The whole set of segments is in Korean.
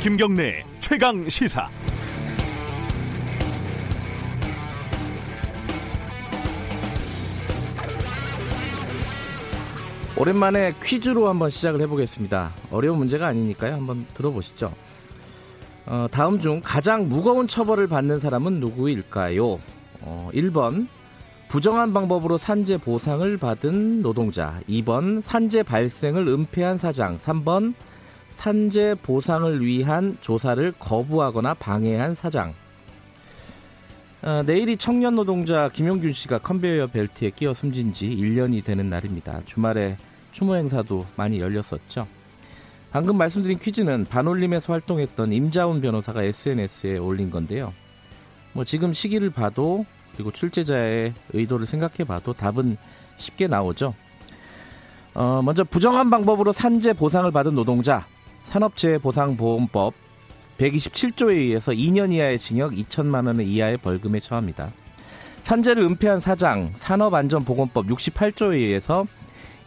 김경래 최강 시사. 오랜만에 퀴즈로 한번 시작을 해보겠습니다. 어려운 문제가 아니니까요. 한번 들어보시죠. 어, 다음 중 가장 무거운 처벌을 받는 사람은 누구일까요? 어, 1번 부정한 방법으로 산재 보상을 받은 노동자 2번 산재 발생을 은폐한 사장 3번 산재 보상을 위한 조사를 거부하거나 방해한 사장 어, 내일이 청년 노동자 김용균 씨가 컨베이어 벨트에 끼어 숨진 지 1년이 되는 날입니다. 주말에 추모 행사도 많이 열렸었죠. 방금 말씀드린 퀴즈는 반올림에서 활동했던 임자훈 변호사가 SNS에 올린 건데요. 뭐 지금 시기를 봐도 그리고 출제자의 의도를 생각해 봐도 답은 쉽게 나오죠. 어, 먼저 부정한 방법으로 산재 보상을 받은 노동자 산업재해보상보험법 127조에 의해서 2년 이하의 징역 2천만 원 이하의 벌금에 처합니다. 산재를 은폐한 사장 산업안전보건법 68조에 의해서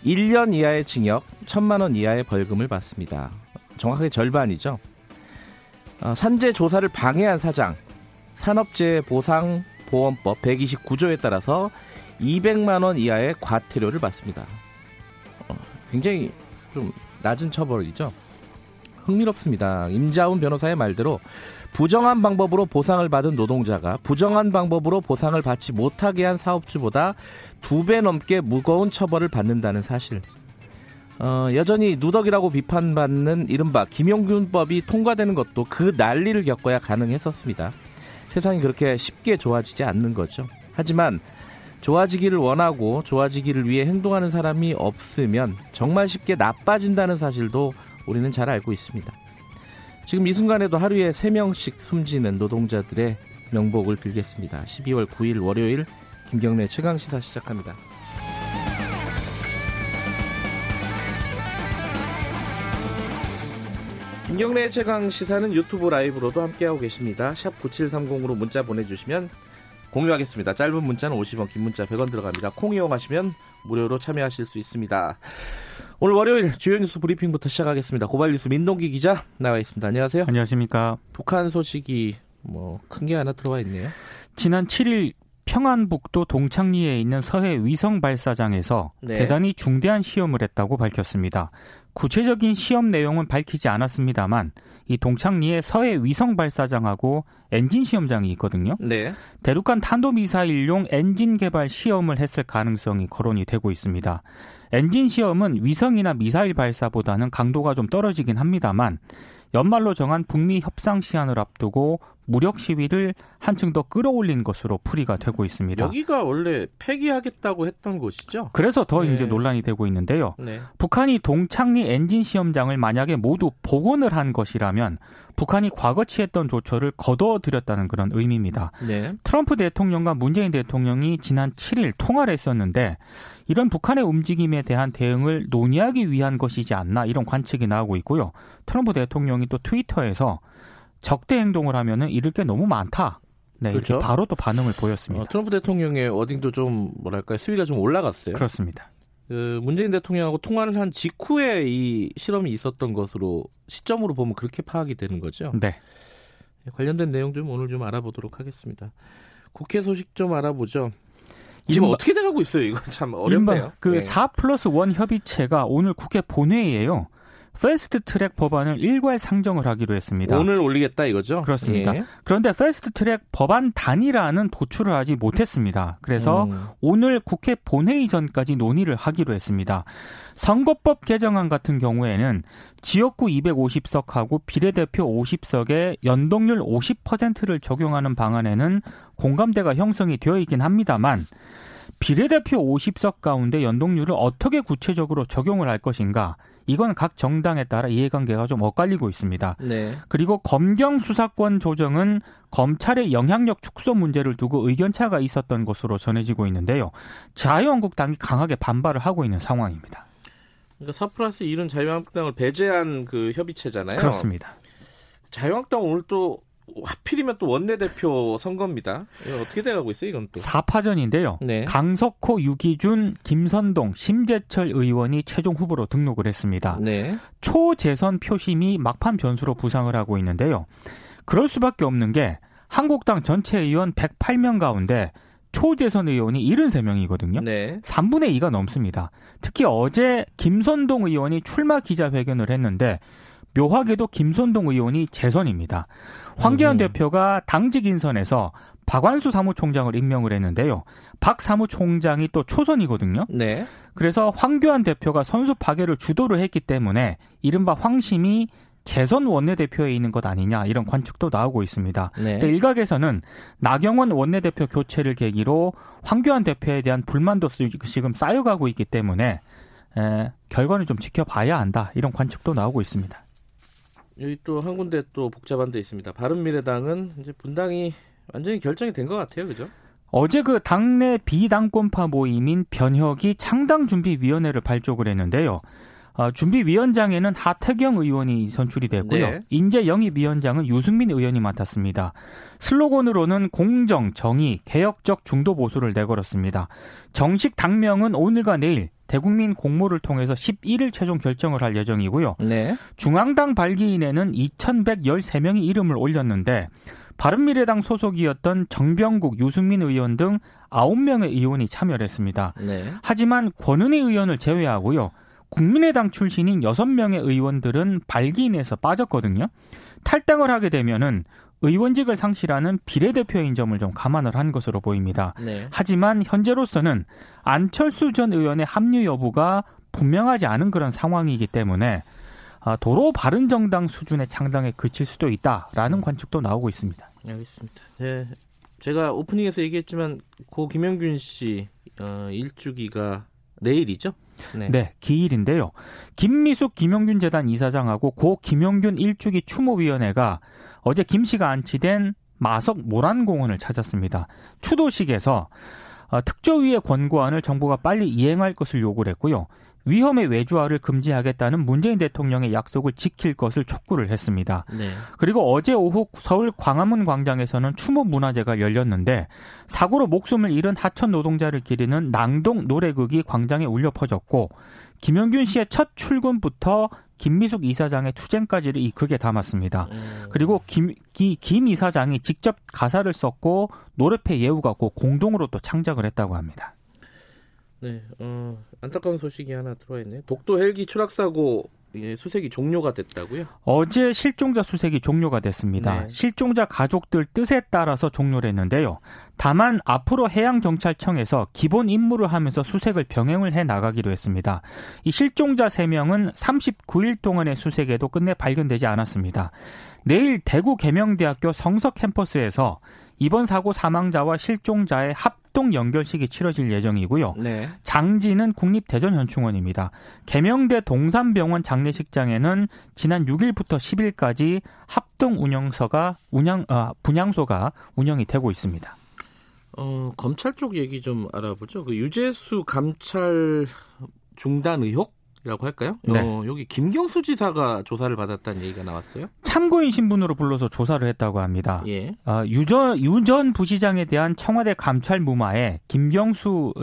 1년 이하의 징역 1천만 원 이하의 벌금을 받습니다. 정확하게 절반이죠. 어, 산재 조사를 방해한 사장 산업재해보상보험법 129조에 따라서 200만 원 이하의 과태료를 받습니다. 어, 굉장히 좀 낮은 처벌이죠. 흥미롭습니다. 임자훈 변호사의 말대로 부정한 방법으로 보상을 받은 노동자가 부정한 방법으로 보상을 받지 못하게 한 사업주보다 두 배 넘게 무거운 처벌을 받는다는 사실. 어, 여전히 누덕이라고 비판받는 이른바 김용균법이 통과되는 것도 그 난리를 겪어야 가능했었습니다. 세상이 그렇게 쉽게 좋아지지 않는 거죠. 하지만 좋아지기를 원하고 좋아지기를 위해 행동하는 사람이 없으면 정말 쉽게 나빠진다는 사실도 우리는 잘 알고 있습니다. 지금 이 순간에도 하루에 3명씩 숨지는 노동자들의 명복을 빌겠습니다. 12월 9일 월요일 김경래 최강 시사 시작합니다. 김경래 최강 시사는 유튜브 라이브로도 함께하고 계십니다. 샵 9730으로 문자 보내주시면 공유하겠습니다. 짧은 문자는 50원, 긴 문자 100원 들어갑니다. 콩 이용하시면 무료로 참여하실 수 있습니다. 오늘 월요일 주요 뉴스 브리핑부터 시작하겠습니다. 고발 뉴스 민동기 기자 나와 있습니다. 안녕하세요. 안녕하십니까. 북한 소식이 뭐 큰 게 하나 들어와 있네요. 지난 7일 평안북도 동창리에 있는 서해 위성 발사장에서 네. 대단히 중대한 시험을 했다고 밝혔습니다. 구체적인 시험 내용은 밝히지 않았습니다만 이 동창리에 서해 위성 발사장하고 엔진 시험장이 있거든요. 네. 대륙간 탄도미사일용 엔진 개발 시험을 했을 가능성이 거론이 되고 있습니다. 엔진 시험은 위성이나 미사일 발사보다는 강도가 좀 떨어지긴 합니다만 연말로 정한 북미 협상 시한을 앞두고 무력 시위를 한층 더 끌어올린 것으로 풀이가 되고 있습니다. 여기가 원래 폐기하겠다고 했던 곳이죠? 그래서 더 네. 이제 논란이 되고 있는데요. 네. 북한이 동창리 엔진 시험장을 만약에 모두 복원을 한 것이라면 북한이 과거 취했던 조처를 거둬들였다는 그런 의미입니다. 네. 트럼프 대통령과 문재인 대통령이 지난 7일 통화를 했었는데 이런 북한의 움직임에 대한 대응을 논의하기 위한 것이지 않나 이런 관측이 나오고 있고요. 트럼프 대통령이 또 트위터에서 적대 행동을 하면은 잃을 게 너무 많다. 네, 그렇죠? 이렇게 바로 또 반응을 보였습니다. 어, 트럼프 대통령의 wording도 좀 뭐랄까 수위가 좀 올라갔어요. 그렇습니다. 그 문재인 대통령하고 통화를 한 직후에 이 실험이 있었던 것으로 시점으로 보면 그렇게 파악이 되는 거죠. 네. 관련된 내용 좀 오늘 좀 알아보도록 하겠습니다. 국회 소식 좀 알아보죠. 지금 어떻게 돼가고 있어요? 이거 참 어렵네요. 그 4 플러스 1 협의체가 오늘 국회 본회의에요. 패스트 트랙 법안을 일괄 상정을 하기로 했습니다. 오늘 올리겠다 이거죠? 그렇습니다. 예. 그런데 패스트 트랙 법안 단일화는 도출을 하지 못했습니다. 그래서 음. 오늘 국회 본회의 전까지 논의를 하기로 했습니다. 선거법 개정안 같은 경우에는 지역구 250석하고 비례대표 50석에 연동률 50%를 적용하는 방안에는 공감대가 형성이 되어 있긴 합니다만 비례대표 50석 가운데 연동률을 어떻게 구체적으로 적용을 할 것인가 이건 각 정당에 따라 이해관계가 좀 엇갈리고 있습니다. 네. 그리고 검경 수사권 조정은 검찰의 영향력 축소 문제를 두고 의견차가 있었던 것으로 전해지고 있는데요. 자유한국당이 강하게 반발을 하고 있는 상황입니다. 그러니까 4 플러스 1은 자유한국당을 배제한 그 협의체잖아요. 그렇습니다. 자유한국당 오늘 또 하필이면 또 원내대표 선거입니다. 어떻게 돼가고 있어요, 이건 또? 4파전인데요. 네. 강석호, 유기준, 김선동, 심재철 의원이 최종 후보로 등록을 했습니다. 네. 초재선 표심이 막판 변수로 부상을 하고 있는데요. 그럴 수밖에 없는 게 한국당 전체 의원 108명 가운데 초재선 의원이 73명이거든요. 네. 3분의 2가 넘습니다. 특히 어제 김선동 의원이 출마 기자회견을 했는데 묘하게도 김선동 의원이 재선입니다. 황교안 음. 대표가 당직 인선에서 박완수 사무총장을 임명을 했는데요. 박 사무총장이 또 초선이거든요. 네. 그래서 황교안 대표가 선수 파괴를 주도를 했기 때문에 이른바 황심이 재선 원내대표에 있는 것 아니냐 이런 관측도 나오고 있습니다. 네. 일각에서는 나경원 원내대표 교체를 계기로 황교안 대표에 대한 불만도 지금 쌓여가고 있기 때문에 에, 결과는 좀 지켜봐야 한다 이런 관측도 나오고 있습니다. 여기 또 한 군데 또 복잡한 데 있습니다. 바른미래당은 이제 분당이 완전히 결정이 된 것 같아요, 그죠? 어제 그 당내 비당권파 모임인 변혁이 창당준비위원회를 발족을 했는데요. 어, 준비위원장에는 하태경 의원이 선출이 됐고요. 네. 인재영입위원장은 유승민 의원이 맡았습니다. 슬로건으로는 공정, 정의, 개혁적 중도 보수를 내걸었습니다. 정식 당명은 오늘과 내일 대국민 공모를 통해서 11일 최종 결정을 할 예정이고요. 네. 중앙당 발기인에는 2,113명이 이름을 올렸는데 바른미래당 소속이었던 정병국, 유승민 의원 등 9명의 의원이 참여를 했습니다. 네. 하지만 권은희 의원을 제외하고요. 국민의당 출신인 6명의 의원들은 발기인에서 빠졌거든요. 탈당을 하게 되면은 의원직을 상실하는 비례대표인 점을 좀 감안을 한 것으로 보입니다. 네. 하지만 현재로서는 안철수 전 의원의 합류 여부가 분명하지 않은 그런 상황이기 때문에 아, 도로 바른 정당 수준의 창당에 그칠 수도 있다라는 음. 관측도 나오고 있습니다. 알겠습니다. 네, 제가 오프닝에서 얘기했지만 고 김영균 씨 어, 일주기가 내일이죠? 네. 네, 기일인데요. 김미숙 김영균 재단 이사장하고 고 김영균 일주기 추모위원회가 어제 김 씨가 안치된 마석 모란공원을 찾았습니다. 추도식에서 어, 특조위의 권고안을 정부가 빨리 이행할 것을 요구를 했고요. 위험의 외주화를 금지하겠다는 문재인 대통령의 약속을 지킬 것을 촉구를 했습니다. 네. 그리고 어제 오후 서울 광화문 광장에서는 추모 문화제가 열렸는데 사고로 목숨을 잃은 하청 노동자를 기리는 낭독 노래극이 광장에 울려 퍼졌고 김용균 씨의 첫 출근부터 김미숙 이사장의 투쟁까지를 이 극에 담았습니다. 음. 그리고 김, 기, 김 이사장이 직접 가사를 썼고 노래패 예우가 고 공동으로 또 창작을 했다고 합니다. 네, 어, 안타까운 소식이 하나 들어와 있네요. 독도 헬기 추락 사고 예, 수색이 종료가 됐다고요? 어제 실종자 수색이 종료가 됐습니다. 네. 실종자 가족들 뜻에 따라서 종료를 했는데요. 다만 앞으로 해양경찰청에서 기본 임무를 하면서 수색을 병행을 해 나가기로 했습니다. 이 실종자 3명은 39일 동안의 수색에도 끝내 발견되지 않았습니다. 내일 대구 계명대학교 성석 캠퍼스에서 이번 사고 사망자와 실종자의 합동 연결식이 치러질 예정이고요. 네. 장지는 국립대전현충원입니다. 개명대 동산병원 장례식장에는 지난 6일부터 10일까지 합동 운영서가 운영 아, 분향소가 운영이 되고 있습니다. 어, 검찰 쪽 얘기 좀 알아보죠. 그 유재수 감찰 중단 의혹 이라고 할까요? 네. 어, 여기 김경수 지사가 조사를 받았다는 얘기가 나왔어요. 참고인 신분으로 불러서 조사를 했다고 합니다. 예. 어, 유전 유전 부시장에 대한 청와대 감찰 무마에 김경수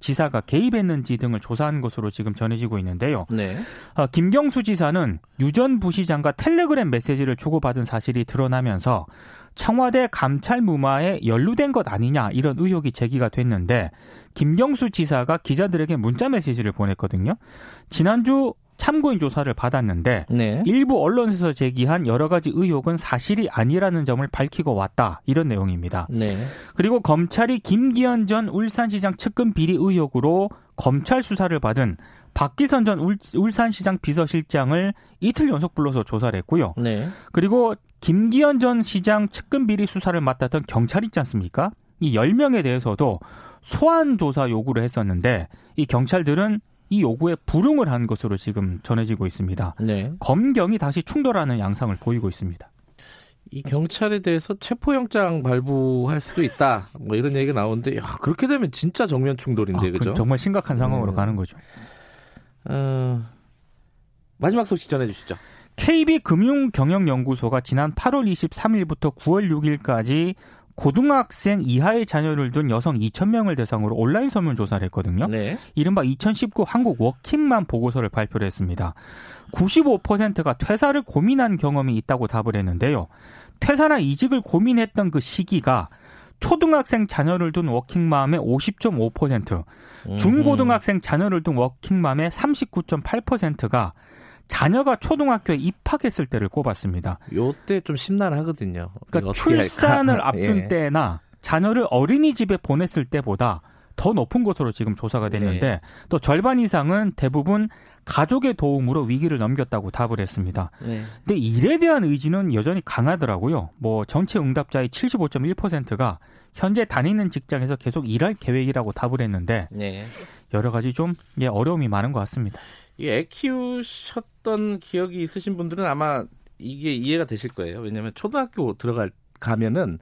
지사가 개입했는지 등을 조사한 것으로 지금 전해지고 있는데요. 네. 어, 김경수 지사는 유전 부시장과 텔레그램 메시지를 주고받은 사실이 드러나면서 청와대 감찰 무마에 연루된 것 아니냐 이런 의혹이 제기가 됐는데 김경수 지사가 기자들에게 문자 메시지를 보냈거든요. 지난주 참고인 조사를 받았는데 네. 일부 언론에서 제기한 여러 가지 의혹은 사실이 아니라는 점을 밝히고 왔다 이런 내용입니다. 네. 그리고 검찰이 김기현 전 울산시장 측근 비리 의혹으로 검찰 수사를 받은 박기선 전 울, 울산시장 비서실장을 이틀 연속 불러서 조사를 했고요. 네. 그리고 김기현 전 시장 측근 비리 수사를 맡았던 경찰 있지 않습니까? 이 10명에 대해서도 소환 조사 요구를 했었는데 이 경찰들은 이 요구에 불응을 한 것으로 지금 전해지고 있습니다. 네. 검경이 다시 충돌하는 양상을 보이고 있습니다. 이 경찰에 대해서 체포영장 발부할 수도 있다. 뭐 이런 얘기가 나오는데, 야, 그렇게 되면 진짜 정면 충돌인데, 아, 그죠? 정말 심각한 상황으로 음. 가는 거죠. 어, 마지막 소식 전해주시죠. KB금융경영연구소가 지난 8월 23일부터 9월 6일까지 고등학생 이하의 자녀를 둔 여성 2,000명을 대상으로 온라인 설문조사를 했거든요. 네. 이른바 2019 한국 워킹맘 보고서를 발표를 했습니다. 95%가 퇴사를 고민한 경험이 있다고 답을 했는데요. 퇴사나 이직을 고민했던 그 시기가 초등학생 자녀를 둔 워킹맘의 50.5%, 중고등학생 자녀를 둔 워킹맘의 39.8%가 자녀가 초등학교에 입학했을 때를 꼽았습니다. 요때 좀 심란하거든요. 그러니까 출산을 앞둔 예. 때나 자녀를 어린이집에 보냈을 때보다 더 높은 것으로 지금 조사가 됐는데 네. 또 절반 이상은 대부분 가족의 도움으로 위기를 넘겼다고 답을 했습니다. 네. 근데 일에 대한 의지는 여전히 강하더라고요. 뭐 전체 응답자의 75.1%가 현재 다니는 직장에서 계속 일할 계획이라고 답을 했는데 네. 여러 가지 좀 예, 어려움이 많은 것 같습니다. 애 키우셨던 기억이 있으신 분들은 아마 이게 이해가 되실 거예요. 왜냐하면 초등학교 들어갈 가면은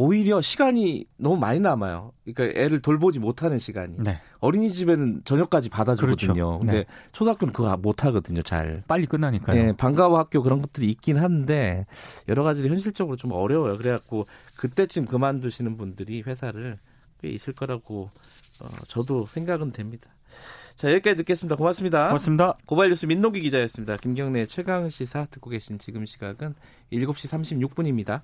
오히려 시간이 너무 많이 남아요. 그러니까 애를 돌보지 못하는 시간이. 네. 어린이집에는 저녁까지 받아주거든요. 그렇죠. 근데 네. 초등학교는 그거 못 하거든요. 잘. 빨리 끝나니까요. 네, 방과후 학교 그런 것들이 있긴 한데 여러 가지로 현실적으로 좀 어려워요. 그래갖고 그때쯤 그만두시는 분들이 회사를 꽤 있을 거라고 어, 저도 생각은 됩니다. 자, 여기까지 듣겠습니다. 고맙습니다. 고맙습니다. 고발뉴스 민노기 기자였습니다. 김경래 최강 시사 듣고 계신 지금 시각은 7시 36분입니다.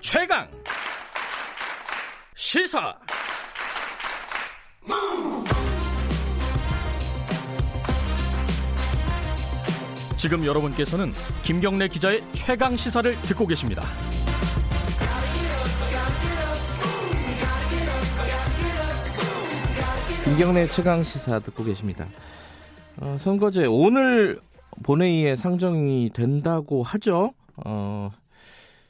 최강 시사 지금 여러분께서는 김경래 기자의 최강 시사를 듣고 계십니다. 김경래 최강 시사 듣고 계십니다. 어, 선거제 오늘 본회의에 상정이 된다고 하죠. 어,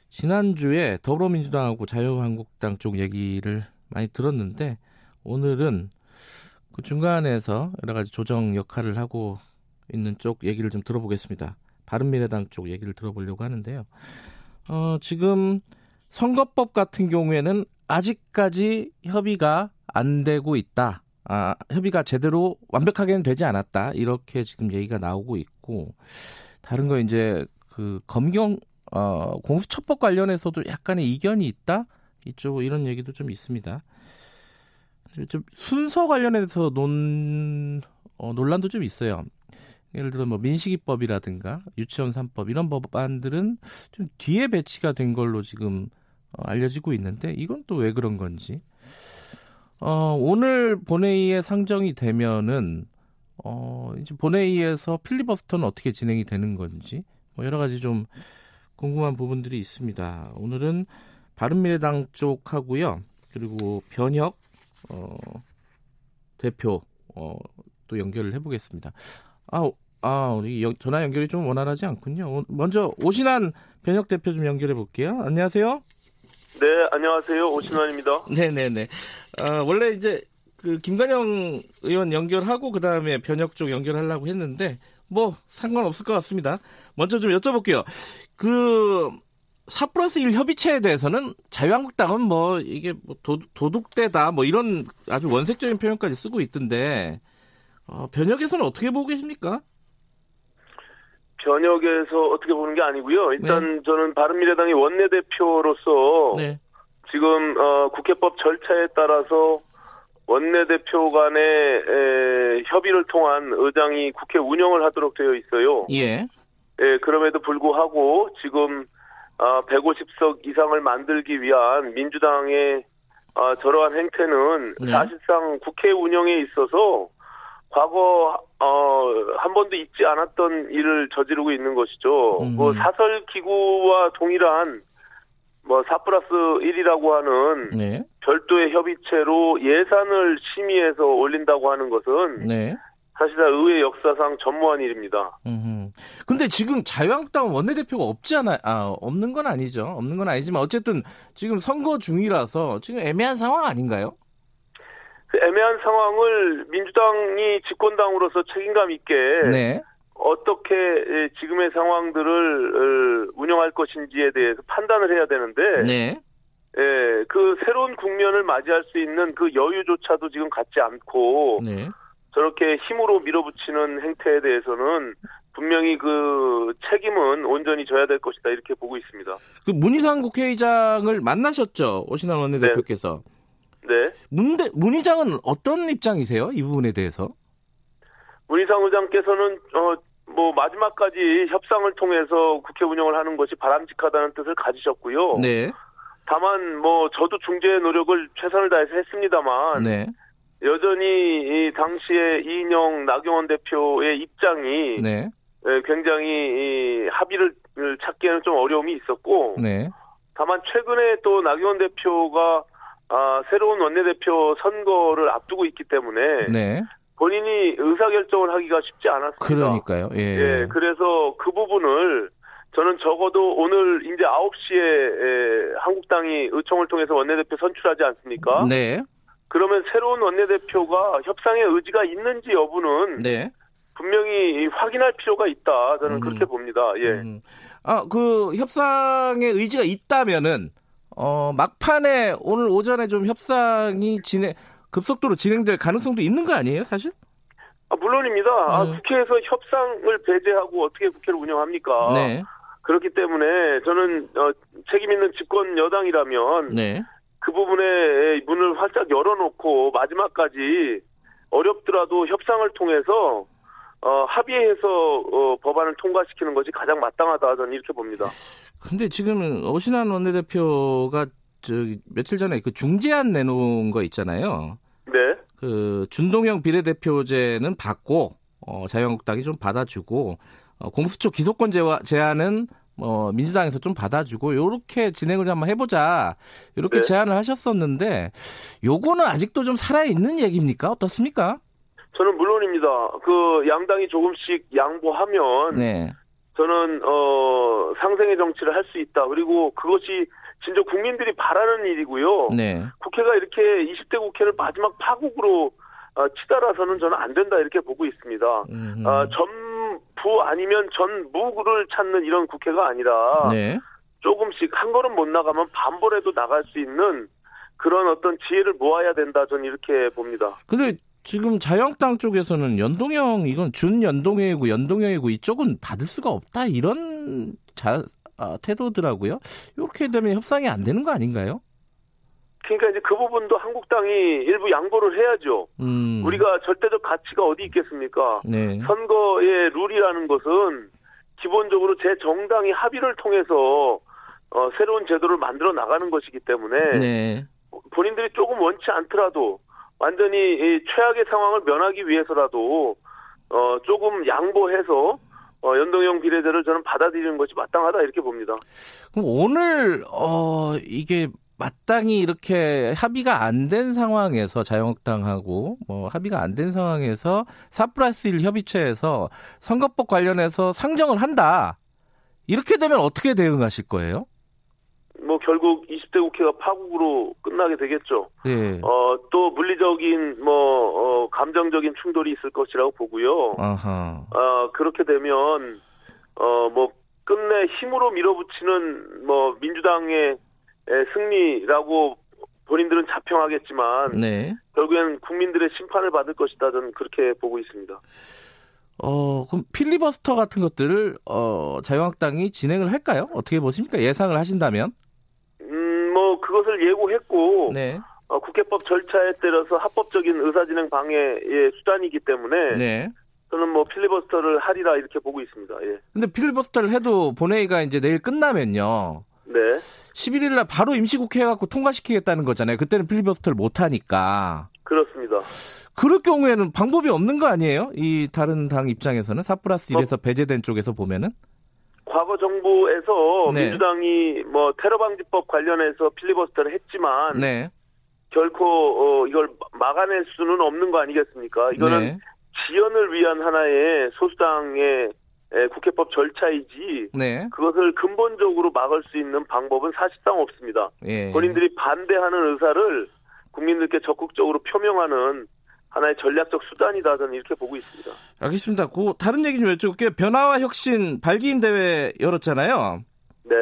지난주에 더불어민주당하고 자유한국당 쪽 얘기를 많이 들었는데 오늘은 그 중간에서 여러 가지 조정 역할을 하고 있는 쪽 얘기를 좀 들어보겠습니다. 바른미래당 쪽 얘기를 들어보려고 하는데요. 어, 지금 선거법 같은 경우에는 아직까지 협의가 안 되고 있다. 아, 협의가 제대로 완벽하게는 되지 않았다. 이렇게 지금 얘기가 나오고 있고 다른 거 이제 그 검경 어, 공수처법 관련해서도 약간의 이견이 있다. 이쪽 이런 얘기도 좀 있습니다. 좀 순서 관련해서 논 어, 논란도 좀 있어요. 예를 들어 뭐 민식이법이라든가 유치원 3법 이런 법안들은 좀 뒤에 배치가 된 걸로 지금 어, 알려지고 있는데 이건 또 왜 그런 건지. 어, 오늘 본회의에 상정이 되면은 어, 이제 본회의에서 필리버스터는 어떻게 진행이 되는 건지 뭐 여러 가지 좀 궁금한 부분들이 있습니다. 오늘은 바른미래당 쪽하고요. 그리고 변혁 어, 대표 어, 또 연결을 해보겠습니다. 아, 아 우리 연, 전화 연결이 좀 원활하지 않군요. 먼저 오신환 변혁 대표 좀 연결해 볼게요. 안녕하세요. 네, 안녕하세요. 오신환입니다. 네네네. 어, 원래 이제 그 김관영 의원 연결하고 그 다음에 변혁 쪽 연결하려고 했는데 뭐 상관없을 것 같습니다. 먼저 좀 여쭤볼게요. 그4 플러스 1 협의체에 대해서는 자유한국당은 뭐 이게 뭐 도, 도둑대다 뭐 이런 아주 원색적인 표현까지 쓰고 있던데 어, 변혁에서는 어떻게 보고 계십니까? 변혁에서 어떻게 보는 게 아니고요. 일단 네. 저는 바른미래당의 원내대표로서 네. 지금 어, 국회법 절차에 따라서 원내대표 간의 에, 협의를 통한 의장이 국회 운영을 하도록 되어 있어요. 예. 예, 그럼에도 불구하고 지금 어, 150석 이상을 만들기 위한 민주당의 어, 저러한 행태는 네. 사실상 국회 운영에 있어서 과거 어, 한 번도 있지 않았던 일을 저지르고 있는 것이죠. 음. 뭐 사설 기구와 동일한 뭐4 플러스 1이라고 하는 네. 별도의 협의체로 예산을 심의해서 올린다고 하는 것은 네. 사실상 의회 역사상 전무한 일입니다. 음. 근데 지금 자유한국당 원내대표가 없지 않아, 아, 없는 건 아니죠. 없는 건 아니지만 어쨌든 지금 선거 중이라서 지금 애매한 상황 아닌가요? 그 애매한 상황을 민주당이 집권당으로서 책임감 있게 네. 어떻게 지금의 상황들을 어, 운영할 것인지에 대해서 판단을 해야 되는데 네. 예, 그 새로운 국면을 맞이할 수 있는 그 여유조차도 지금 갖지 않고 네. 저렇게 힘으로 밀어붙이는 행태에 대해서는 분명히 그 책임은 온전히 져야 될 것이다 이렇게 보고 있습니다. 그 문희상 국회의장을 만나셨죠 오신환 원내대표께서. 네. 문대, 문희장은 어떤 입장이세요 이 부분에 대해서? 문희상 의장께서는 어, 뭐 마지막까지 협상을 통해서 국회 운영을 하는 것이 바람직하다는 뜻을 가지셨고요. 네. 다만 뭐 저도 중재 노력을 최선을 다해서 했습니다만 네. 여전히 이 당시에 이인영 나경원 대표의 입장이 네. 예, 굉장히 이 합의를 찾기에는 좀 어려움이 있었고 네. 다만 최근에 또 나경원 대표가 아, 새로운 원내대표 선거를 앞두고 있기 때문에 네. 본인이 의사결정을 하기가 쉽지 않았습니다. 그러니까요. 예. 예, 그래서 그 부분을 저는 적어도 오늘 이제 9시에 한국당이 의총을 통해서 원내대표 선출하지 않습니까? 네. 그러면 새로운 원내대표가 협상의 의지가 있는지 여부는 네. 분명히 확인할 필요가 있다. 저는 음. 그렇게 봅니다. 예. 음. 아, 그 협상의 의지가 있다면은 어, 막판에 오늘 오전에 좀 협상이 진행 급속도로 진행될 가능성도 있는 거 아니에요, 사실? 아, 물론입니다. 아, 음. 국회에서 협상을 배제하고 어떻게 국회를 운영합니까? 네. 그렇기 때문에 저는 어, 책임 있는 집권 여당이라면 네. 그 부분에 문을 활짝 열어놓고 마지막까지 어렵더라도 협상을 통해서 어, 합의해서 어, 법안을 통과시키는 것이 가장 마땅하다 저는 이렇게 봅니다. 근데 지금 오신환 원내대표가 저 며칠 전에 그 중재안 내놓은 거 있잖아요. 네, 그 준동형 비례대표제는 받고 어, 자유한국당이 좀 받아주고 어, 공수처 기소권 제와, 제안은 어, 민주당에서 좀 받아주고 요렇게 진행을 한번 해보자 이렇게 네. 제안을 하셨었는데 요거는 아직도 좀 살아 있는 얘기입니까 어떻습니까? 저는 물론입니다. 그 양당이 조금씩 양보하면 네, 저는 어, 상생의 정치를 할 수 있다. 그리고 그것이 진짜 국민들이 바라는 일이고요. 네, 국회가 이렇게 20대 국회를 마지막 파국으로 어, 치달아서는 저는 안 된다 이렇게 보고 있습니다. 음, 어, 전부 아니면 전무를 찾는 이런 국회가 아니라 네, 조금씩 한 걸음 못 나가면 반벌에도 나갈 수 있는 그런 어떤 지혜를 모아야 된다 저는 이렇게 봅니다. 근데 지금 자유한국당 쪽에서는 연동형 이건 준연동형이고 연동형이고 이쪽은 받을 수가 없다 이런 자, 아, 태도더라고요. 이렇게 되면 협상이 안 되는 거 아닌가요? 그러니까 이제 그 부분도 한국당이 일부 양보를 해야죠. 음, 우리가 절대적 가치가 어디 있겠습니까? 네, 선거의 룰이라는 것은 기본적으로 제 정당이 합의를 통해서 어, 새로운 제도를 만들어 나가는 것이기 때문에 네, 본인들이 조금 원치 않더라도 완전히 이 최악의 상황을 면하기 위해서라도 어, 조금 양보해서 어, 연동형 비례제를 저는 받아들이는 것이 마땅하다 이렇게 봅니다. 그럼 오늘 어 이게 마땅히 이렇게 합의가 안 된 상황에서 자유한국당하고 뭐 합의가 안 된 상황에서 4 플러스 1 협의체에서 선거법 관련해서 상정을 한다. 이렇게 되면 어떻게 대응하실 거예요? 뭐 결국 20대 국회가 파국으로 끝나게 되겠죠. 예. 어, 또 물리적인 뭐 어, 감정적인 충돌이 있을 것이라고 보고요. 아하. 어, 그렇게 되면 어, 뭐 끝내 힘으로 밀어붙이는 뭐 민주당의 에, 승리라고 본인들은 자평하겠지만 네. 결국엔 국민들의 심판을 받을 것이다 저는 그렇게 보고 있습니다. 어, 그럼 필리버스터 같은 것들을 어, 자유한국당이 진행을 할까요? 어떻게 보십니까? 예상을 하신다면? 그것을 예고했고 네. 어, 국회법 절차에 따라서 합법적인 의사진행 방해의 수단이기 때문에 네. 저는 뭐 필리버스터를 하리라 이렇게 보고 있습니다. 예. 근데 필리버스터를 해도 본회의가 이제 내일 끝나면요. 네. 11일 날 바로 임시국회 해갖고 통과시키겠다는 거잖아요. 그때는 필리버스터를 못 하니까. 그렇습니다. 그럴 경우에는 방법이 없는 거 아니에요? 이 다른 당 입장에서는 4 플러스 1에서 배제된 쪽에서 보면은? 과거 정부에서 네. 민주당이 뭐 테러 방지법 관련해서 필리버스터를 했지만 네. 결코 어, 이걸 막아낼 수는 없는 거 아니겠습니까? 이거는 네. 지연을 위한 하나의 소수당의 에, 국회법 절차이지 네. 그것을 근본적으로 막을 수 있는 방법은 사실상 없습니다. 예. 본인들이 반대하는 의사를 국민들께 적극적으로 표명하는 하나의 전략적 수단이다 저는 이렇게 보고 있습니다. 알겠습니다. 그 다른 얘기 좀 여쭤볼게요. 변화와 혁신 발기인 대회 열었잖아요. 네.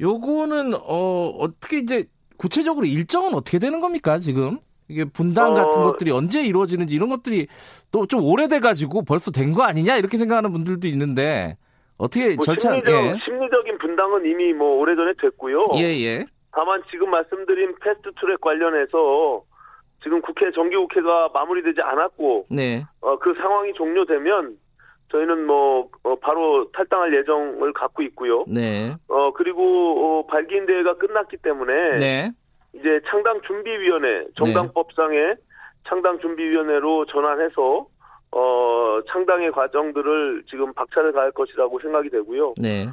요거는 어 어떻게 이제 구체적으로 일정은 어떻게 되는 겁니까 지금? 이게 분당 같은 어... 것들이 언제 이루어지는지 이런 것들이 또 좀 오래돼 가지고 벌써 된 거 아니냐 이렇게 생각하는 분들도 있는데 어떻게 뭐 절차 심리적, 예. 심리적인 분당은 이미 뭐 오래전에 됐고요. 예 예. 다만 지금 말씀드린 패스트트랙 관련해서 지금 국회 정기 국회가 마무리되지 않았고 네. 어, 그 상황이 종료되면 저희는 뭐 어, 바로 탈당할 예정을 갖고 있고요. 네. 어 그리고 어, 발기인 대회가 끝났기 때문에 네. 이제 창당 준비위원회 정당법상의 네. 창당 준비위원회로 전환해서 어 창당의 과정들을 지금 박차를 가할 것이라고 생각이 되고요. 네.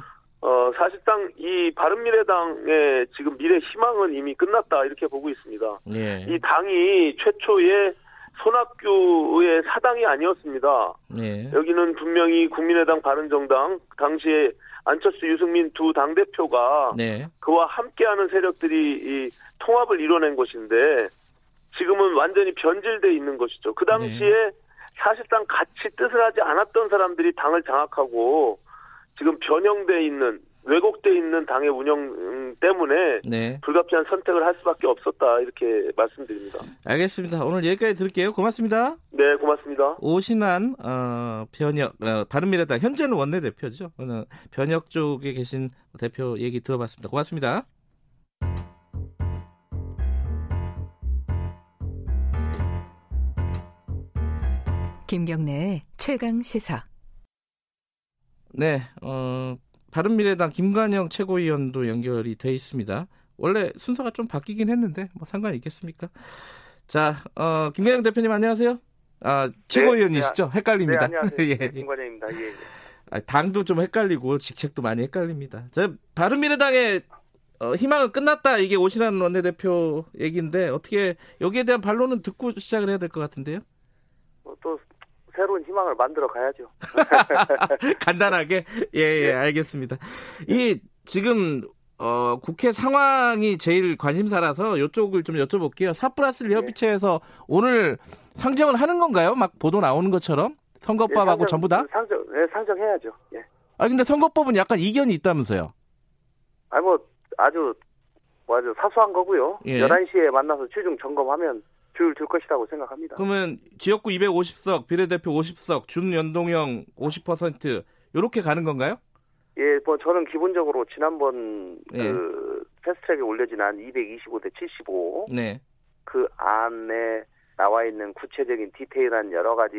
어 사실상 이 바른미래당의 지금 미래 희망은 이미 끝났다 이렇게 보고 있습니다. 네. 이 당이 최초의 손학규의 사당이 아니었습니다. 네. 여기는 분명히 국민의당 바른정당 당시에 안철수 유승민 두 당 대표가 네. 그와 함께하는 세력들이 이 통합을 이뤄낸 것인데 지금은 완전히 변질돼 있는 것이죠. 그 당시에 네. 사실상 같이 뜻을 하지 않았던 사람들이 당을 장악하고 지금 변형돼 있는 왜곡돼 있는 당의 운영 때문에 네. 불가피한 선택을 할 수밖에 없었다 이렇게 말씀드립니다. 알겠습니다. 오늘 여기까지 들을게요. 고맙습니다. 네, 고맙습니다. 오신환 어, 변혁 어, 바른미래당 현재는 원내대표죠. 오늘 변혁 쪽에 계신 대표 얘기 들어봤습니다. 고맙습니다. 김경래 최강 시사. 네, 어, 바른미래당 김관영 최고위원도 연결이 돼 있습니다. 원래 순서가 좀 바뀌긴 했는데 뭐 상관이 있겠습니까? 자, 어, 김관영 대표님 안녕하세요. 아, 최고위원이시죠? 네, 헷갈립니다. 네, 안녕하세요. 예. 네, 김관영입니다. 예, 예. 아, 당도 좀 헷갈리고 직책도 많이 헷갈립니다. 저 바른미래당의 어, 희망은 끝났다. 이게 오신환 원내대표 얘기인데 어떻게 여기에 대한 반론은 듣고 시작을 해야 될 것 같은데요? 뭐 또 새로운 희망을 만들어 가야죠. 간단하게 예, 예, 네. 알겠습니다. 이 지금 어, 국회 상황이 제일 관심사라서 이쪽을 좀 여쭤볼게요. 사플러스 네. 협의체에서 오늘 상정을 하는 건가요? 막 보도 나오는 것처럼 선거법하고 네, 상정, 전부 다? 상정, 네, 상정해야죠. 예. 아 근데 선거법은 약간 이견이 있다면서요? 아뭐 아주 뭐 아주 사소한 거고요. 예. 11시에 만나서 최종 점검하면 줄줄 것이라고 생각합니다. 그러면 지역구 250석, 비례대표 50석, 준연동형 50% 이렇게 가는 건가요? 예, 뭐 저는 기본적으로 지난번 네. 그 패스트트랙에 올려진 한 225대 75. 네. 그 안에 나와 있는 구체적인 디테일한 여러 가지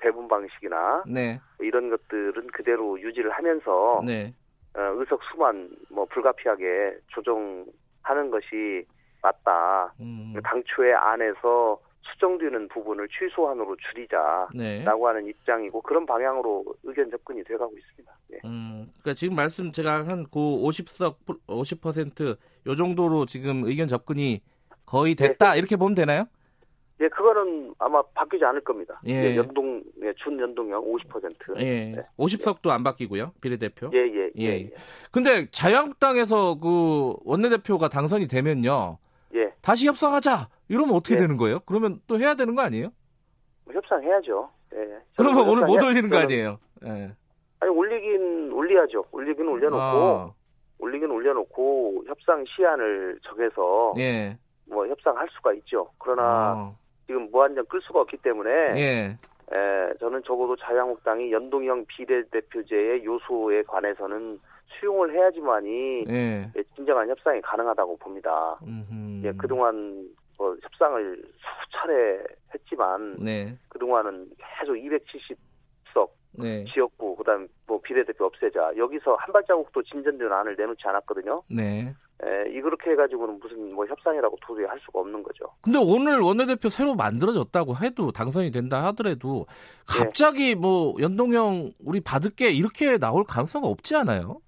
배분 방식이나 네. 이런 것들은 그대로 유지를 하면서 네. 어, 의석 수만 뭐 불가피하게 조정하는 것이 맞다. 음. 당초에 안에서 수정되는 부분을 최소한으로 줄이자라고 네. 하는 입장이고 그런 방향으로 의견 접근이 돼가고 있습니다. 네. 음, 그러니까 지금 말씀 제가 한그 50석 50%요 정도로 지금 의견 접근이 거의 됐다 네. 이렇게 보면 되나요? 예, 그거는 아마 바뀌지 않을 겁니다. 예. 연동, 예, 준 연동형 50%. 예. 네. 50석도 안 바뀌고요, 비례대표. 예, 예, 예. 예. 근데 자유한국당에서 그 원내대표가 당선이 되면요. 예. 다시 협상하자. 이러면 어떻게 예. 되는 거예요? 그러면 또 해야 되는 거 아니에요? 뭐 협상해야죠. 예. 그러면 오늘 못 올리는 거 아니에요? 예. 아니 올리긴 올려야죠. 올리긴 올려놓고 아. 올리긴 올려놓고 협상 시한을 정해서 예. 뭐 협상할 수가 있죠. 그러나 아. 지금 무한정 끌 수가 없기 때문에 예. 에, 저는 적어도 자유한국당이 연동형 비례대표제의 요소에 관해서는 수용을 해야지만이 예. 예. 진정한 협상이 가능하다고 봅니다. 예, 그동안 뭐 협상을 수차례 했지만 네. 그동안은 계속 270석 네. 지역구 그다음 뭐 비례대표 없애자 여기서 한 발자국도 진전된 안을 내놓지 않았거든요. 네. 에, 이렇게 해가지고는 무슨 뭐 협상이라고 도저히 할 수가 없는 거죠. 근데 오늘 원내대표 새로 만들어졌다고 해도 당선이 된다 하더라도 네. 갑자기 네. 뭐 연동형 우리 받을게 이렇게 나올 가능성은 없지 않아요?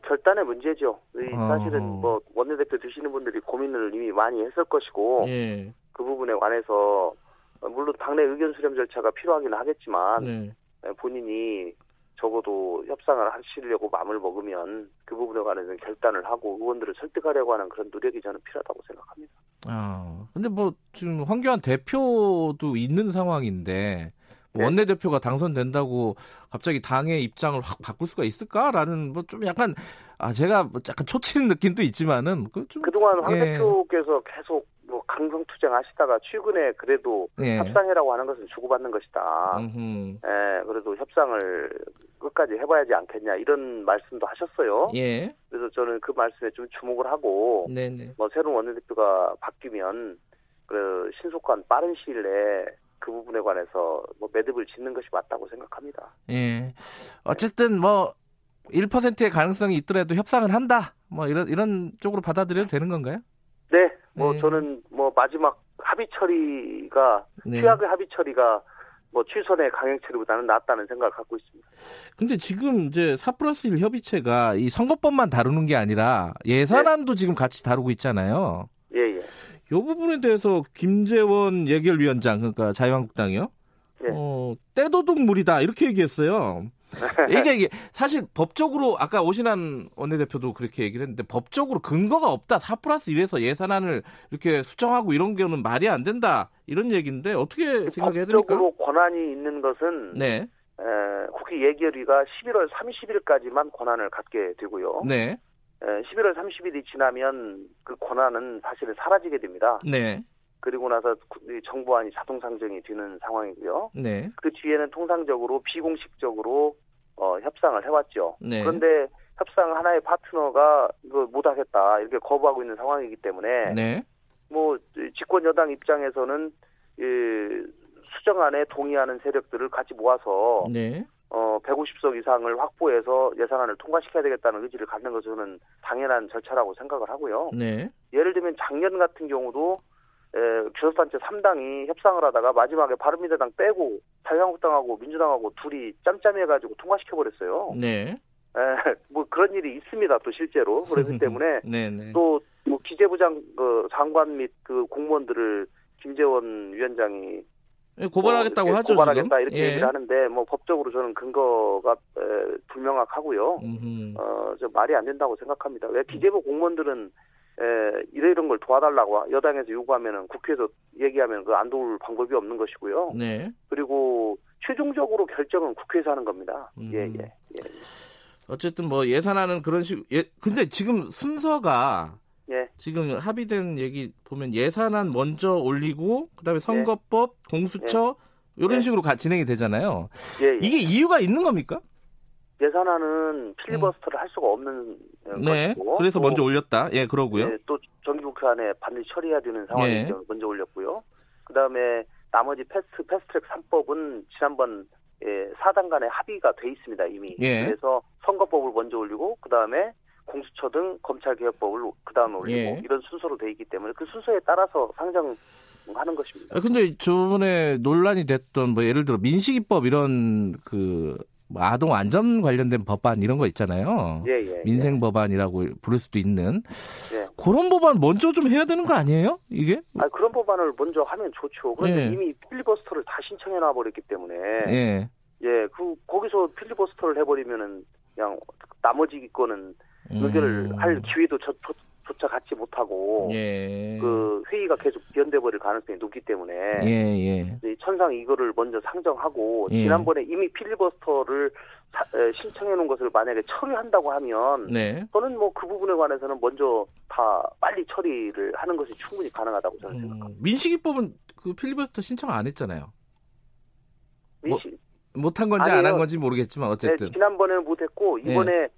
결단의 문제죠. 사실은 어. 뭐 원내대표 드시는 분들이 고민을 이미 많이 했을 것이고 예. 그 부분에 관해서 물론 당내 의견 수렴 절차가 필요하긴 하겠지만 네. 본인이 적어도 협상을 하시려고 마음을 먹으면 그 부분에 관해서는 결단을 하고 의원들을 설득하려고 하는 그런 노력이 저는 필요하다고 생각합니다. 아, 근데 뭐 지금 황교안 대표도 있는 상황인데 네. 원내대표가 당선된다고 갑자기 당의 입장을 확 바꿀 수가 있을까라는 뭐 좀 약간 아 제가 뭐 약간 초치는 느낌도 있지만은 그좀 그동안 황 예. 대표께서 계속 뭐 강성 투쟁 하시다가 최근에 그래도 예. 협상이라고 하는 것은 주고받는 것이다. 예, 그래도 협상을 끝까지 해봐야지 않겠냐 이런 말씀도 하셨어요. 예. 그래서 저는 그 말씀에 좀 주목을 하고 네네. 뭐 새로운 원내대표가 바뀌면 그 신속한 빠른 시일 내에 그 부분에 관해서 뭐 매듭을 짓는 것이 맞다고 생각합니다. 예. 어쨌든 뭐 1%의 가능성이 있더라도 협상을 한다. 뭐 이런 이런 쪽으로 받아들여도 되는 건가요? 네. 뭐 네. 저는 뭐 마지막 합의 처리가 네. 최악의 합의 처리가 뭐 취선의 강행 처리보다는 낫다는 생각을 갖고 있습니다. 근데 지금 이제 4 플러스 1 협의체가 이 선거법만 다루는 게 아니라 예산안도 네. 지금 같이 다루고 있잖아요. 예, 예. 이 부분에 대해서 김재원 예결위원장 그러니까 자유한국당이요. 예. 어, 떼도둑물이다 이렇게 얘기했어요. 이게, 이게 사실 법적으로 아까 오신한 원내대표도 그렇게 얘기를 했는데 법적으로 근거가 없다. 4 플러스 1에서 예산안을 이렇게 수정하고 이런 경우는 말이 안 된다. 이런 얘기인데 어떻게 생각해야 됩니까? 법적으로 권한이 있는 것은 네. 에, 국회 예결위가 11월 30일까지만 권한을 갖게 되고요. 네. 에, 11월 30일이 지나면 그 권한은 사실은 사라지게 됩니다. 네. 그리고 나서 정부안이 자동 상정이 되는 상황이고요. 네. 그 뒤에는 통상적으로 비공식적으로 어, 협상을 해왔죠. 네. 그런데 협상 하나의 파트너가 이거 못하겠다 이렇게 거부하고 있는 상황이기 때문에 네. 뭐 집권 여당 입장에서는 이 수정안에 동의하는 세력들을 같이 모아서 네. 어 150석 이상을 확보해서 예산안을 통과시켜야 되겠다는 의지를 갖는 것은 당연한 절차라고 생각을 하고요. 네. 예를 들면 작년 같은 경우도 에, 교섭단체 3당이 협상을 하다가 마지막에 바른미래당 빼고 자유한국당하고 민주당하고 둘이 짬짬해가지고 통과시켜버렸어요. 네. 에, 뭐 그런 일이 있습니다. 또 실제로 그렇기 때문에 네, 네. 또뭐 기재부 장 그 장관 및 그 공무원들을 김재원 위원장이 예, 고발하겠다고 뭐 하죠. 고발하겠다 지금? 이렇게 예. 얘기를 하는데 뭐 법적으로 저는 근거가 에, 불명확하고요. 어저 말이 안 된다고 생각합니다. 왜 기재부 공무원들은 에, 이런 걸 도와달라고 여당에서 요구하면은 국회에서 얘기하면 그 안 도울 방법이 없는 것이고요. 네. 그리고 최종적으로 결정은 국회에서 하는 겁니다. 음. 예, 예, 예. 어쨌든 뭐 예산안은 그런 식, 예, 근데 지금 순서가 예. 지금 합의된 얘기 보면 예산안 먼저 올리고 그다음에 선거법, 예. 공수처 이런 예. 식으로 가, 진행이 되잖아요. 예, 예. 이게 이유가 있는 겁니까? 예산안은 필리버스터를 음. 할 수가 없는 네. 것이고 그래서 먼저 올렸다. 예, 그러고요. 네, 또 정기국회 안에 반드시 처리해야 되는 상황이 예. 먼저 올렸고요. 그다음에 나머지 패스트 패스트트랙 3법은 지난번 예, 4당 간에 합의가 돼 있습니다, 이미. 예. 그래서 선거법을 먼저 올리고 그 다음에 공수처 등 검찰개혁법을 그 다음에 올리고 예. 이런 순서로 돼 있기 때문에 그 순서에 따라서 상정하는 것입니다. 아, 근데 저번에 논란이 됐던 뭐 예를 들어 민식이법 이런 그뭐 아동 안전 관련된 법안 이런 거 있잖아요. 예, 예, 예. 민생 법안이라고 부를 수도 있는 예. 그런 법안 먼저 좀 해야 되는 거 아니에요? 이게? 아 그런 법안을 먼저 하면 좋죠. 그런데 예. 이미 필리버스터를 다 신청해 놔 버렸기 때문에 예. 예, 그 거기서 필리버스터를 해버리면은 그냥 나머지 거는 의결을 음. 할 기회도 저, 저, 조차 갖지 못하고 예. 그 회의가 계속 변돼 버릴 가능성이 높기 때문에 예, 예. 천상 이거를 먼저 상정하고 예. 지난번에 이미 필리버스터를 신청해 놓은 것을 만약에 처리한다고 하면 네. 저는 뭐 그 부분에 관해서는 먼저 다 빨리 처리를 하는 것이 충분히 가능하다고 저는 음, 생각합니다. 민식이법은 그 필리버스터 신청 안 했잖아요. 민식 뭐, 못한 건지 안 한 건지 모르겠지만 어쨌든 네, 지난번에는 못했고 이번에 예.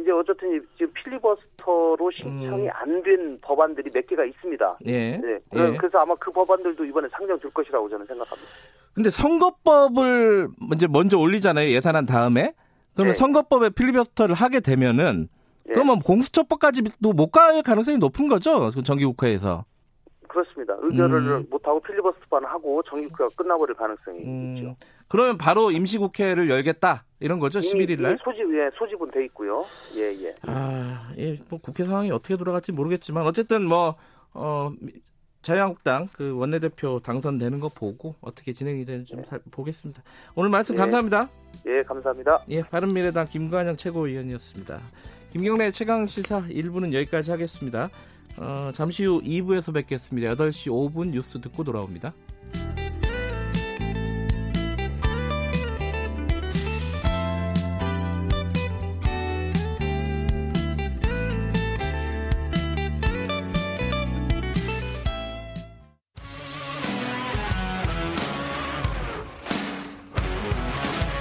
이제 어쨌든 지금 필리버스터로 신청이 음. 안된 법안들이 몇 개가 있습니다. 예. 네. 예. 그래서 아마 그 법안들도 이번에 상정 될 것이라고 저는 생각합니다. 근데 선거법을 이제 먼저 올리잖아요. 예산안 다음에. 그러면 네. 선거법에 필리버스터를 하게 되면은 네. 그러면 공수처법까지도 못 갈 가능성이 높은 거죠. 정기국회에서. 그렇습니다. 의결을 음. 못하고 필리버스터만 하고 정기국회가 끝나버릴 가능성이 음. 있죠. 그러면 바로 임시국회를 열겠다 이런 거죠? 11일 날? 소집 예, 소집은 돼 있고요. 예, 예. 아, 예, 뭐 국회 상황이 어떻게 돌아갈지 모르겠지만 어쨌든 뭐 어, 자유한국당 그 원내대표 당선되는 거 보고 어떻게 진행이 되는지 좀 네. 보겠습니다. 오늘 말씀 예. 감사합니다. 예, 감사합니다. 예, 바른미래당 김관영 최고위원이었습니다. 김경래 최강 시사 1부는 여기까지 하겠습니다. 어, 잠시 후 2부에서 뵙겠습니다. 8시 5분 뉴스 듣고 돌아옵니다.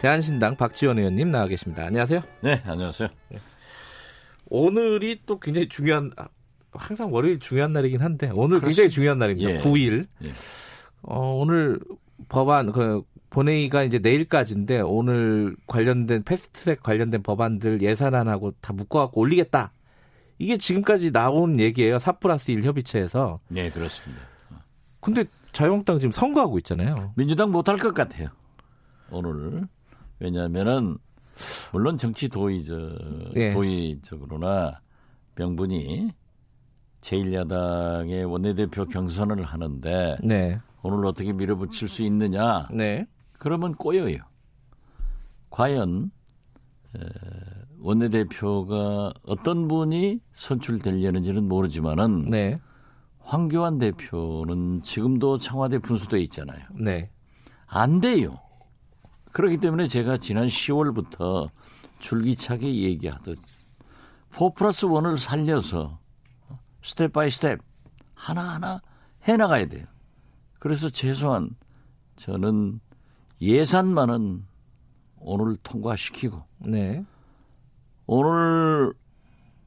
대한신당 박지원 의원님 나와 계십니다. 안녕하세요. 네, 안녕하세요. 네. 오늘이 또 굉장히 중요한 항상 월요일 중요한 날이긴 한데 오늘 그렇지. 굉장히 중요한 날입니다. 예. 9일. 예. 어, 오늘 법안 그 본회의가 이제 내일까지인데 오늘 관련된 패스트트랙 관련된 법안들 예산안하고 다 묶어갖고 올리겠다. 이게 지금까지 나온 얘기예요. 4 플러스 1 협의체에서. 네, 그렇습니다. 근데 자유한국당 지금 선거하고 있잖아요. 민주당 못할 것 같아요. 오늘 왜냐하면은 물론 정치 도의적 예. 도의적으로나 명분이 제1야당의 원내대표 경선을 하는데 네. 오늘 어떻게 밀어붙일 수 있느냐? 네. 그러면 꼬여요. 과연 원내대표가 어떤 분이 선출되려는지는 모르지만은 네. 황교안 대표는 지금도 청와대 분수대에 있잖아요. 네. 안 돼요. 그렇기 때문에 제가 지난 10월부터 줄기차게 얘기하듯 4 플러스 1을 살려서 step by step 하나하나 해나가야 돼요. 그래서 최소한 저는 예산만은 오늘 통과시키고 네. 오늘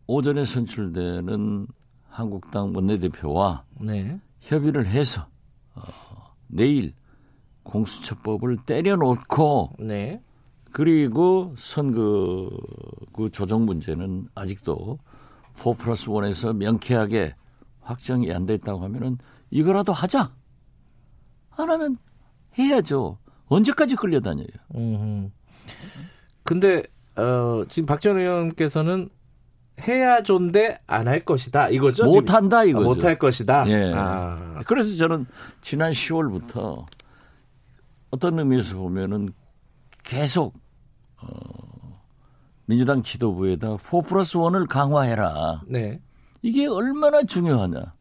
오전에 선출되는 한국당 원내대표와 네. 협의를 해서 어, 내일 공수처법을 때려놓고 네. 그리고 선거 그 조정 문제는 아직도 4 플러스 1에서 명쾌하게 확정이 안 됐다고 하면은 이거라도 하자. 안 하면 해야죠. 언제까지 끌려다녀요? 음. 근데 어, 지금 박전 의원께서는 해야 좋은데 안 할 것이다 이거죠? 못한다 이거죠. 아, 못할 것이다. 예. 아. 그래서 저는 지난 10월부터 어떤 의미에서 보면은 계속 어, 민주당 지도부에다 4 플러스 1을 강화해라. 네. 이게 얼마나 중요하냐.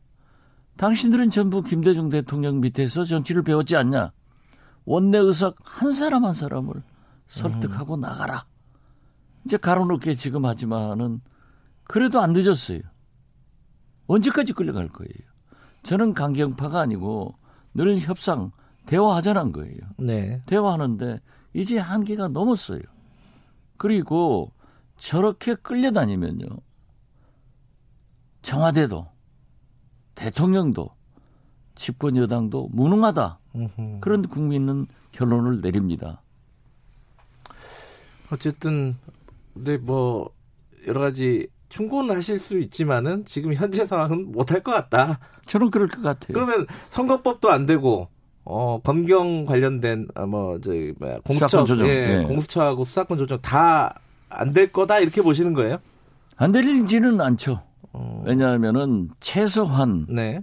당신들은 전부 김대중 대통령 밑에서 정치를 배웠지 않냐. 원내 의석 한 사람 한 사람을 설득하고 음. 나가라. 이제 가로놓게 지금 하지만은 그래도 안 늦었어요. 언제까지 끌려갈 거예요? 저는 강경파가 아니고 늘 협상, 대화하자는 거예요. 네. 대화하는데 이제 한계가 넘었어요. 그리고 저렇게 끌려다니면요. 청와대도 대통령도 집권 여당도 무능하다. 그런 국민은 결론을 내립니다. 어쨌든 근데 뭐 여러 가지 충고는 하실 수 있지만은 지금 현재 상황은 못할 것 같다. 저는 그럴 것 같아요. 그러면 선거법도 안 되고 어 검경 관련된 어, 뭐 저기 뭐야 공수처 조정. 예, 네. 공수처하고 수사권 조정 다 안 될 거다 이렇게 보시는 거예요? 안 되지는 않죠. 어... 왜냐하면은 최소한 네. 에,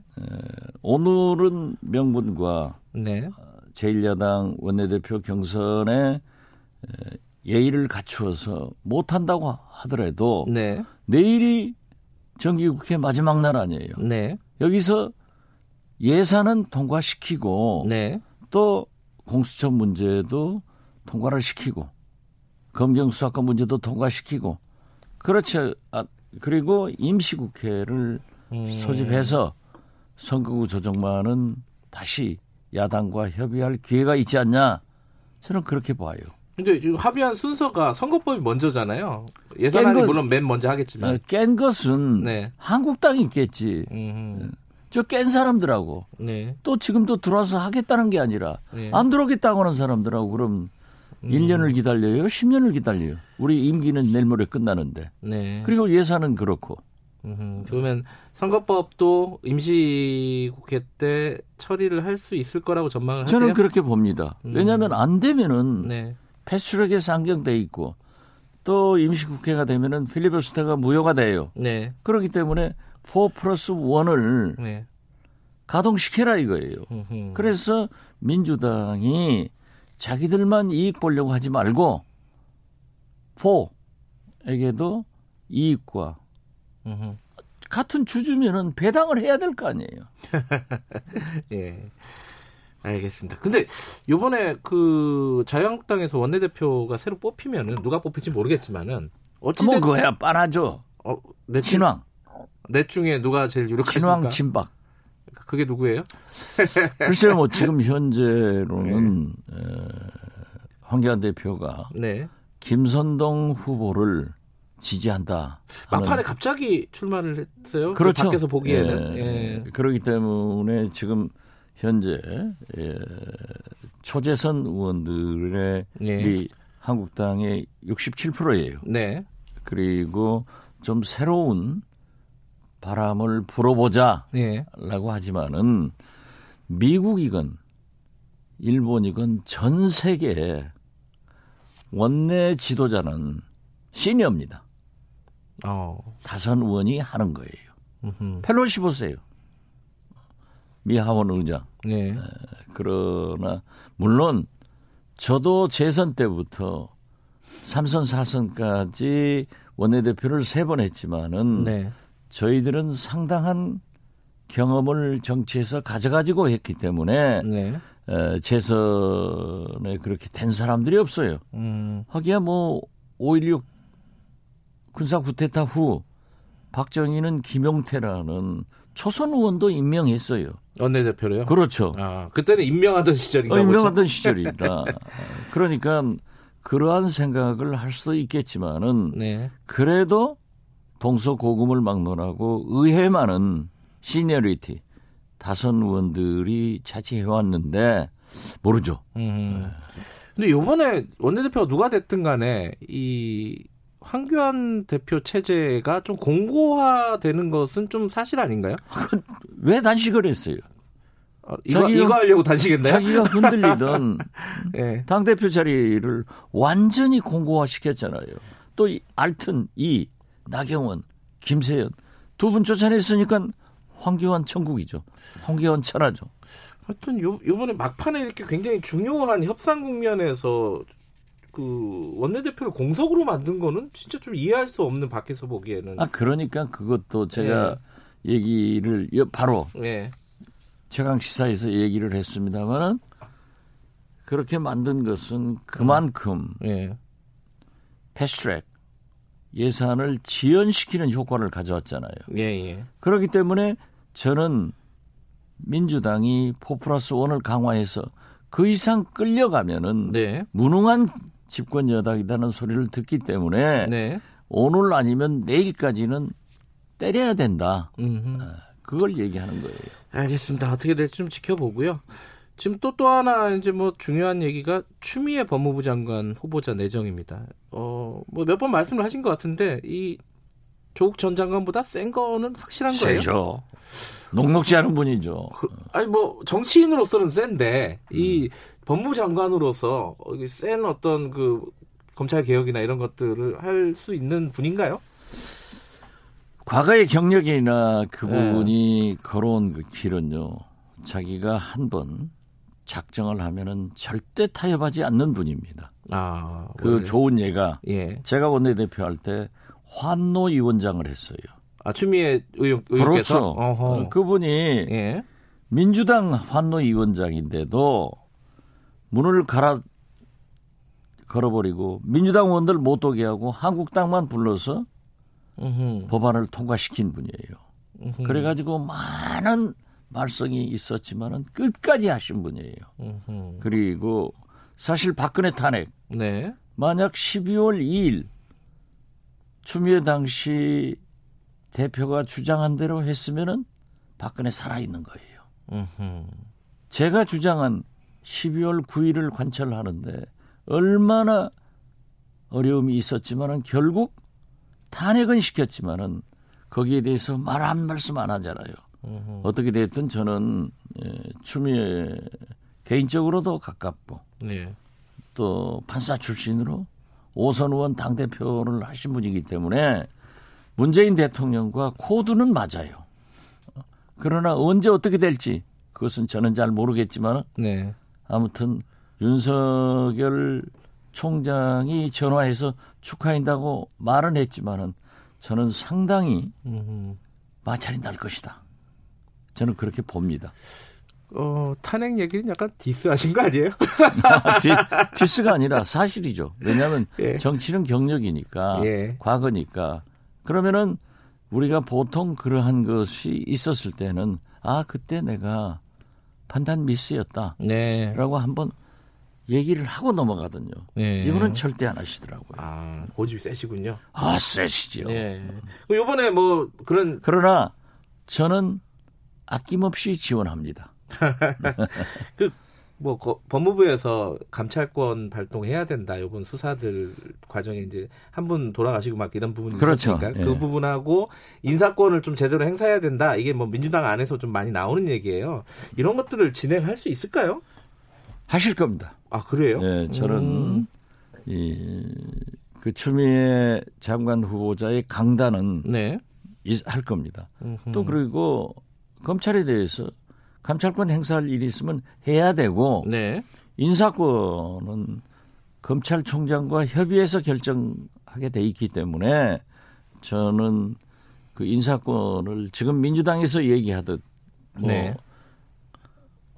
오늘은 명분과 네. 제1야당 원내대표 경선에 에, 예의를 갖추어서 못한다고 하더라도 네. 내일이 정기국회 마지막 날 아니에요. 네. 여기서 예산은 통과시키고 네. 또 공수처 문제도 통과를 시키고 검경 수사권 문제도 통과시키고 그렇죠. 아, 그리고 임시국회를 음. 소집해서 선거구 조정만은 다시 야당과 협의할 기회가 있지 않냐 저는 그렇게 봐요. 근데 지금 합의한 순서가 선거법이 먼저잖아요. 예산안이 것, 물론 맨 먼저 하겠지만. 어, 깬 것은 네. 한국당이 있겠지. 저 깬 사람들하고 네. 또 지금도 들어와서 하겠다는 게 아니라 네. 안 들어오겠다고 하는 사람들하고 그럼 음. 1년을 기다려요? 10년을 기다려요? 우리 임기는 내일 모레 끝나는데. 네. 그리고 예산은 그렇고. 음, 그러면 선거법도 임시국회 때 처리를 할 수 있을 거라고 전망을 하세요? 저는 그렇게 봅니다. 음. 왜냐하면 안 되면은 네. 패스트트랙에서 안경돼 있고 또 임시국회가 되면은 필리버스터가 무효가 돼요. 네. 그렇기 때문에 4 플러스 1을 네. 가동시켜라 이거예요. 음흠. 그래서 민주당이 자기들만 이익 보려고 하지 말고 4에게도 이익과. 같은 주주면은 배당을 해야 될 거 아니에요. 예. 알겠습니다. 근데 요번에 그 자유한국당에서 원내대표가 새로 뽑히면은 누가 뽑힐지 모르겠지만은 어찌된 뭐 그거야 뻔하죠. 어, 넷 친왕. 넷 중에 누가 제일 유력하십니까? 친왕 친박. 그게 누구예요? 글쎄요, 뭐 지금 현재로는 네. 에, 황교안 대표가 네. 김선동 후보를 지지한다. 막판에 갑자기 출마를 했어요. 그 그렇죠. 밖에서 보기에는. 예. 예. 그렇기 때문에 지금 현재 예, 초재선 의원들의 예. 한국당의 67%예요. 네. 그리고 좀 새로운 바람을 불어보자라고 예. 하지만은 미국이건 일본이건 전 세계 원내 지도자는 시니어입니다. 어. 다선 의원이 하는 거예요. 음흠. 펠로시 보세요. 미 하원 의장. 네. 에, 그러나 물론 저도 재선 때부터 3선 4선까지 원내대표를 세 번 했지만은 네. 저희들은 상당한 경험을 정치에서 가져가지고 했기 때문에 네. 에, 재선에 그렇게 된 사람들이 없어요. 음. 하기야 뭐 5.16 군사 쿠데타 후 박정희는 김용태라는 초선 의원도 임명했어요. 원내대표로요? 그렇죠. 아, 그때는 임명하던 시절인가 어, 임명하던 시절이라. 그러니까 그러한 생각을 할 수도 있겠지만은 네. 그래도 동서고금을 막론하고 의회만은 시니어리티 다선 의원들이 차지해 왔는데 모르죠. 음. 네. 근데 요번에 원내대표가 누가 됐든 간에 이 황교안 대표 체제가 좀 공고화되는 것은 좀 사실 아닌가요? 왜 단식을 했어요? 어, 이거, 자기가, 이거 하려고 단식했나요? 자기가 흔들리던 네. 당대표 자리를 완전히 공고화시켰잖아요. 또 알튼, 이, 나경원, 김세연 두분 쫓아냈으니까 황교안 천국이죠. 황교안 천하죠. 하여튼 요, 요번에 막판에 이렇게 굉장히 중요한 협상 국면에서 그 원내대표를 공석으로 만든 거는 진짜 좀 이해할 수 없는 밖에서 보기에는. 아 그러니까 그것도 제가 네. 얘기를 바로 네. 최강 시사에서 얘기를 했습니다만은 그렇게 만든 것은 그만큼 네. 패스트트랙 예산을 지연시키는 효과를 가져왔잖아요. 예, 예. 그렇기 때문에 저는 민주당이 포플러스 원을 강화해서 그 이상 끌려가면은 네. 무능한 집권 여당이라는 소리를 듣기 때문에 네. 오늘 아니면 내일까지는 때려야 된다. 음흠. 아, 그걸 얘기하는 거예요. 알겠습니다. 어떻게 될지 좀 지켜보고요. 지금 또또 하나 이제 뭐 중요한 얘기가 추미애 법무부 장관 후보자 내정입니다. 어, 뭐 몇 번 말씀을 하신 것 같은데 이 조국 전 장관보다 센 거는 확실한 거예요. 세죠. 녹록지 않은 분이죠. 그, 아니 뭐 정치인으로서는 센데 음. 이 법무부 장관으로서 센 어떤 그 검찰 개혁이나 이런 것들을 할 수 있는 분인가요? 과거의 경력이나 그분이 네. 걸어온 그 길은요. 자기가 한 번 작정을 하면은 절대 타협하지 않는 분입니다. 아, 그 원래. 좋은 예가 예. 제가 원내대표 할 때 환노 위원장을 했어요. 아 추미애 의원, 의원께서 그렇죠. 어허. 그분이 예. 민주당 환노 위원장인데도 문을 갈아 걸어버리고 민주당 의원들 못 오게 하고 한국당만 불러서 으흠. 법안을 통과시킨 분이에요. 으흠. 그래가지고 많은 말썽이 있었지만은 끝까지 하신 분이에요. 으흠. 그리고 사실 박근혜 탄핵. 네. 만약 12월 2일 추미애 당시 대표가 주장한 대로 했으면은 박근혜 살아있는 거예요. 제가 주장한 12월 9일을 관철하는데 얼마나 어려움이 있었지만은 결국 탄핵은 시켰지만은 거기에 대해서 말 한 말씀 안 하잖아요. 으흠. 어떻게 됐든 저는 예, 추미애 개인적으로도 가깝고 네. 또 판사 출신으로 오선 의원 당 대표를 하신 분이기 때문에 문재인 대통령과 코드는 맞아요. 그러나 언제 어떻게 될지 그것은 저는 잘 모르겠지만 네. 아무튼 윤석열 총장이 전화해서 축하한다고 말은 했지만은 저는 상당히 마찰이 날 것이다. 저는 그렇게 봅니다. 어, 탄핵 얘기는 약간 디스하신 거 아니에요? 디, 스가 아니라 사실이죠. 왜냐하면 예. 정치는 경력이니까 예. 과거니까 그러면은 우리가 보통 그러한 것이 있었을 때는 아 그때 내가 판단 미스였다라고 네. 한번 얘기를 하고 넘어가거든요. 네. 이분은 절대 안 하시더라고요. 아, 고집이 세시군요. 아, 세시죠. 네. 이번에 뭐 그런 그러나 저는 아낌없이 지원합니다. 그뭐 법무부에서 감찰권 발동해야 된다. 이번 수사들 과정에 이제 한 분 돌아가시고 막 이런 부분이 그렇죠. 있으니까 그 예. 그 부분하고 인사권을 좀 제대로 행사해야 된다. 이게 뭐 민주당 안에서 좀 많이 나오는 얘기예요. 이런 것들을 진행할 수 있을까요? 하실 겁니다. 아 그래요? 네, 저는 음. 이그 추미애 장관 후보자의 강단은 네. 할 겁니다. 음흠. 또 그리고 검찰에 대해서 감찰권 행사할 일이 있으면 해야 되고 네. 인사권은 검찰총장과 협의해서 결정하게 돼 있기 때문에 저는 그 인사권을 지금 민주당에서 얘기하듯 뭐 네.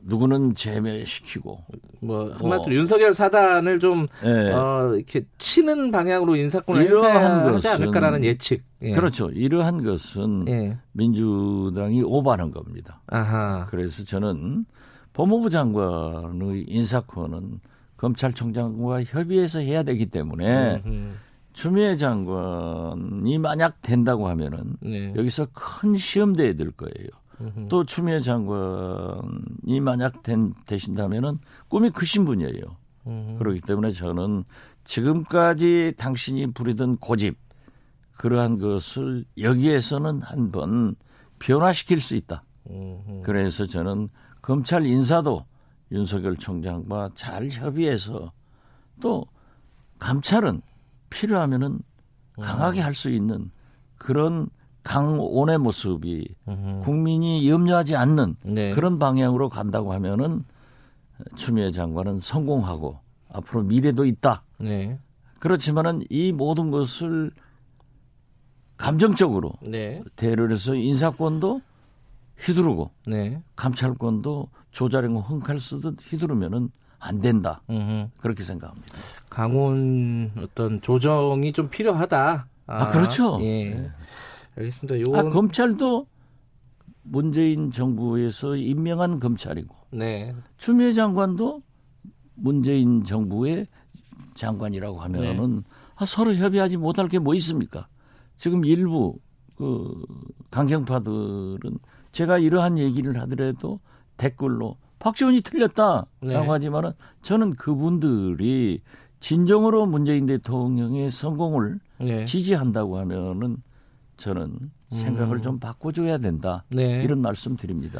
누구는 제외시키고 뭐 한마디로 어. 윤석열 사단을 좀 네. 어, 이렇게 치는 방향으로 인사권을 행사하지 않을까라는 예측. 예. 그렇죠. 이러한 것은 예. 민주당이 오바는 겁니다. 아하. 그래서 저는 법무부 장관의 인사권은 검찰총장과 협의해서 해야 되기 때문에 음흠. 추미애 장관이 만약 된다고 하면은 네. 여기서 큰 시험대에 들 거예요. 또 추미애 장관이 만약 된, 되신다면은 꿈이 크신 분이에요. 그렇기 때문에 저는 지금까지 당신이 부리던 고집 그러한 것을 여기에서는 한번 변화시킬 수 있다. 그래서 저는 검찰 인사도 윤석열 총장과 잘 협의해서 또 감찰은 필요하면은 강하게 할 수 있는 그런 강온의 모습이 으흠. 국민이 염려하지 않는 네. 그런 방향으로 간다고 하면은 추미애 장관은 성공하고 앞으로 미래도 있다. 네. 그렇지만은 이 모든 것을 감정적으로 네. 대를 해서 인사권도 휘두르고 네. 감찰권도 조자령고 헝칼 쓰듯 휘두르면은 안 된다. 으흠. 그렇게 생각합니다. 강원 어떤 조정이 좀 필요하다. 아, 아 그렇죠. 예. 네. 알겠습니다. 요건... 아, 검찰도 문재인 정부에서 임명한 검찰이고, 네. 추미애 장관도 문재인 정부의 장관이라고 하면은 네. 아, 서로 협의하지 못할 게 뭐 있습니까? 지금 일부 그 강경파들은 제가 이러한 얘기를 하더라도 댓글로 박지원이 틀렸다라고 네. 하지만은 저는 그분들이 진정으로 문재인 대통령의 성공을 네. 지지한다고 하면은 저는 생각을 음. 좀 바꿔줘야 된다. 네. 이런 말씀 드립니다.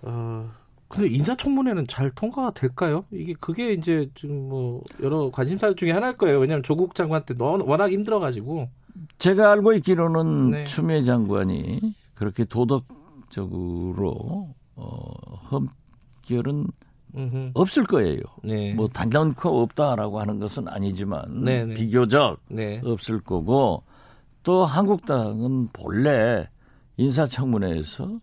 어, 근데 인사청문회는 잘 통과가 될까요? 이게 그게 이제 지금 뭐 여러 관심사 중에 하나일 거예요. 왜냐하면 조국 장관 때 워낙 힘들어가지고. 제가 알고 있기로는 네. 추미애 장관이 그렇게 도덕적으로 어, 험결은 음흠. 없을 거예요. 네. 뭐 단단코 없다라고 하는 것은 아니지만 네네. 네. 비교적 네. 없을 거고 또 한국당은 본래 인사청문회에서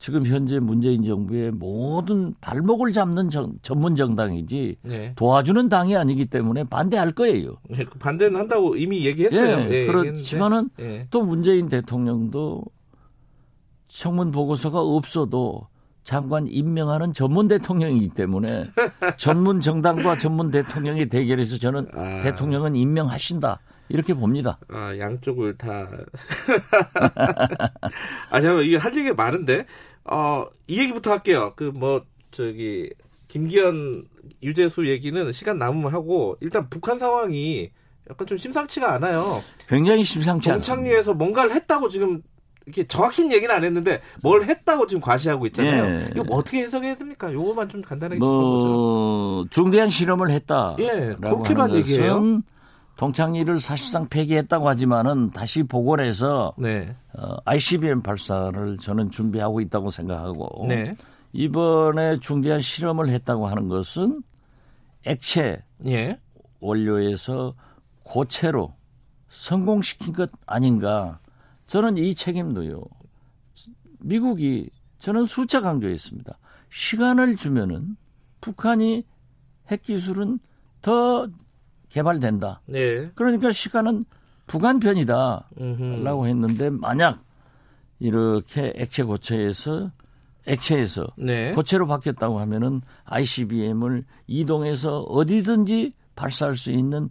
지금 현재 문재인 정부의 모든 발목을 잡는 정, 전문 정당이지 네. 도와주는 당이 아니기 때문에 반대할 거예요. 네, 반대는 한다고 이미 얘기했어요. 네, 그렇지만은 네. 또 문재인 대통령도 청문 보고서가 없어도 장관 임명하는 전문 대통령이기 때문에 전문 정당과 전문 대통령이 대결해서 저는 아. 대통령은 임명하신다. 이렇게 봅니다. 아, 양쪽을 다. 아, 잠깐 이게 할 얘기가 많은데, 어, 이 얘기부터 할게요. 그, 뭐, 저기, 김기현, 유재수 얘기는 시간 남으면 하고, 일단 북한 상황이 약간 좀 심상치가 않아요. 굉장히 심상치 않습니다. 동창리에서 뭔가를 했다고 지금 이렇게 정확히는 얘기는 안 했는데 뭘 했다고 지금 과시하고 있잖아요. 예. 이거 뭐 어떻게 해석해야 됩니까? 요거만 좀 간단하게 뭐, 짚어보죠. 중대한 실험을 했다. 예, 그렇게만 얘기해요. 동창리를 사실상 폐기했다고 하지만은 다시 복원 해서 네. 어, ICBM 발사를 저는 준비하고 있다고 생각하고 네. 이번에 중대한 실험을 했다고 하는 것은 액체 예. 원료에서 고체로 성공시킨 것 아닌가. 저는 이 책임도요. 미국이 저는 숫자 강조했습니다. 시간을 주면은 북한이 핵 기술은 더 개발된다. 네. 그러니까 시간은 북한 편이다라고 했는데 만약 이렇게 액체 고체에서 액체에서 네. 고체로 바뀌었다고 하면은 ICBM을 이동해서 어디든지 발사할 수 있는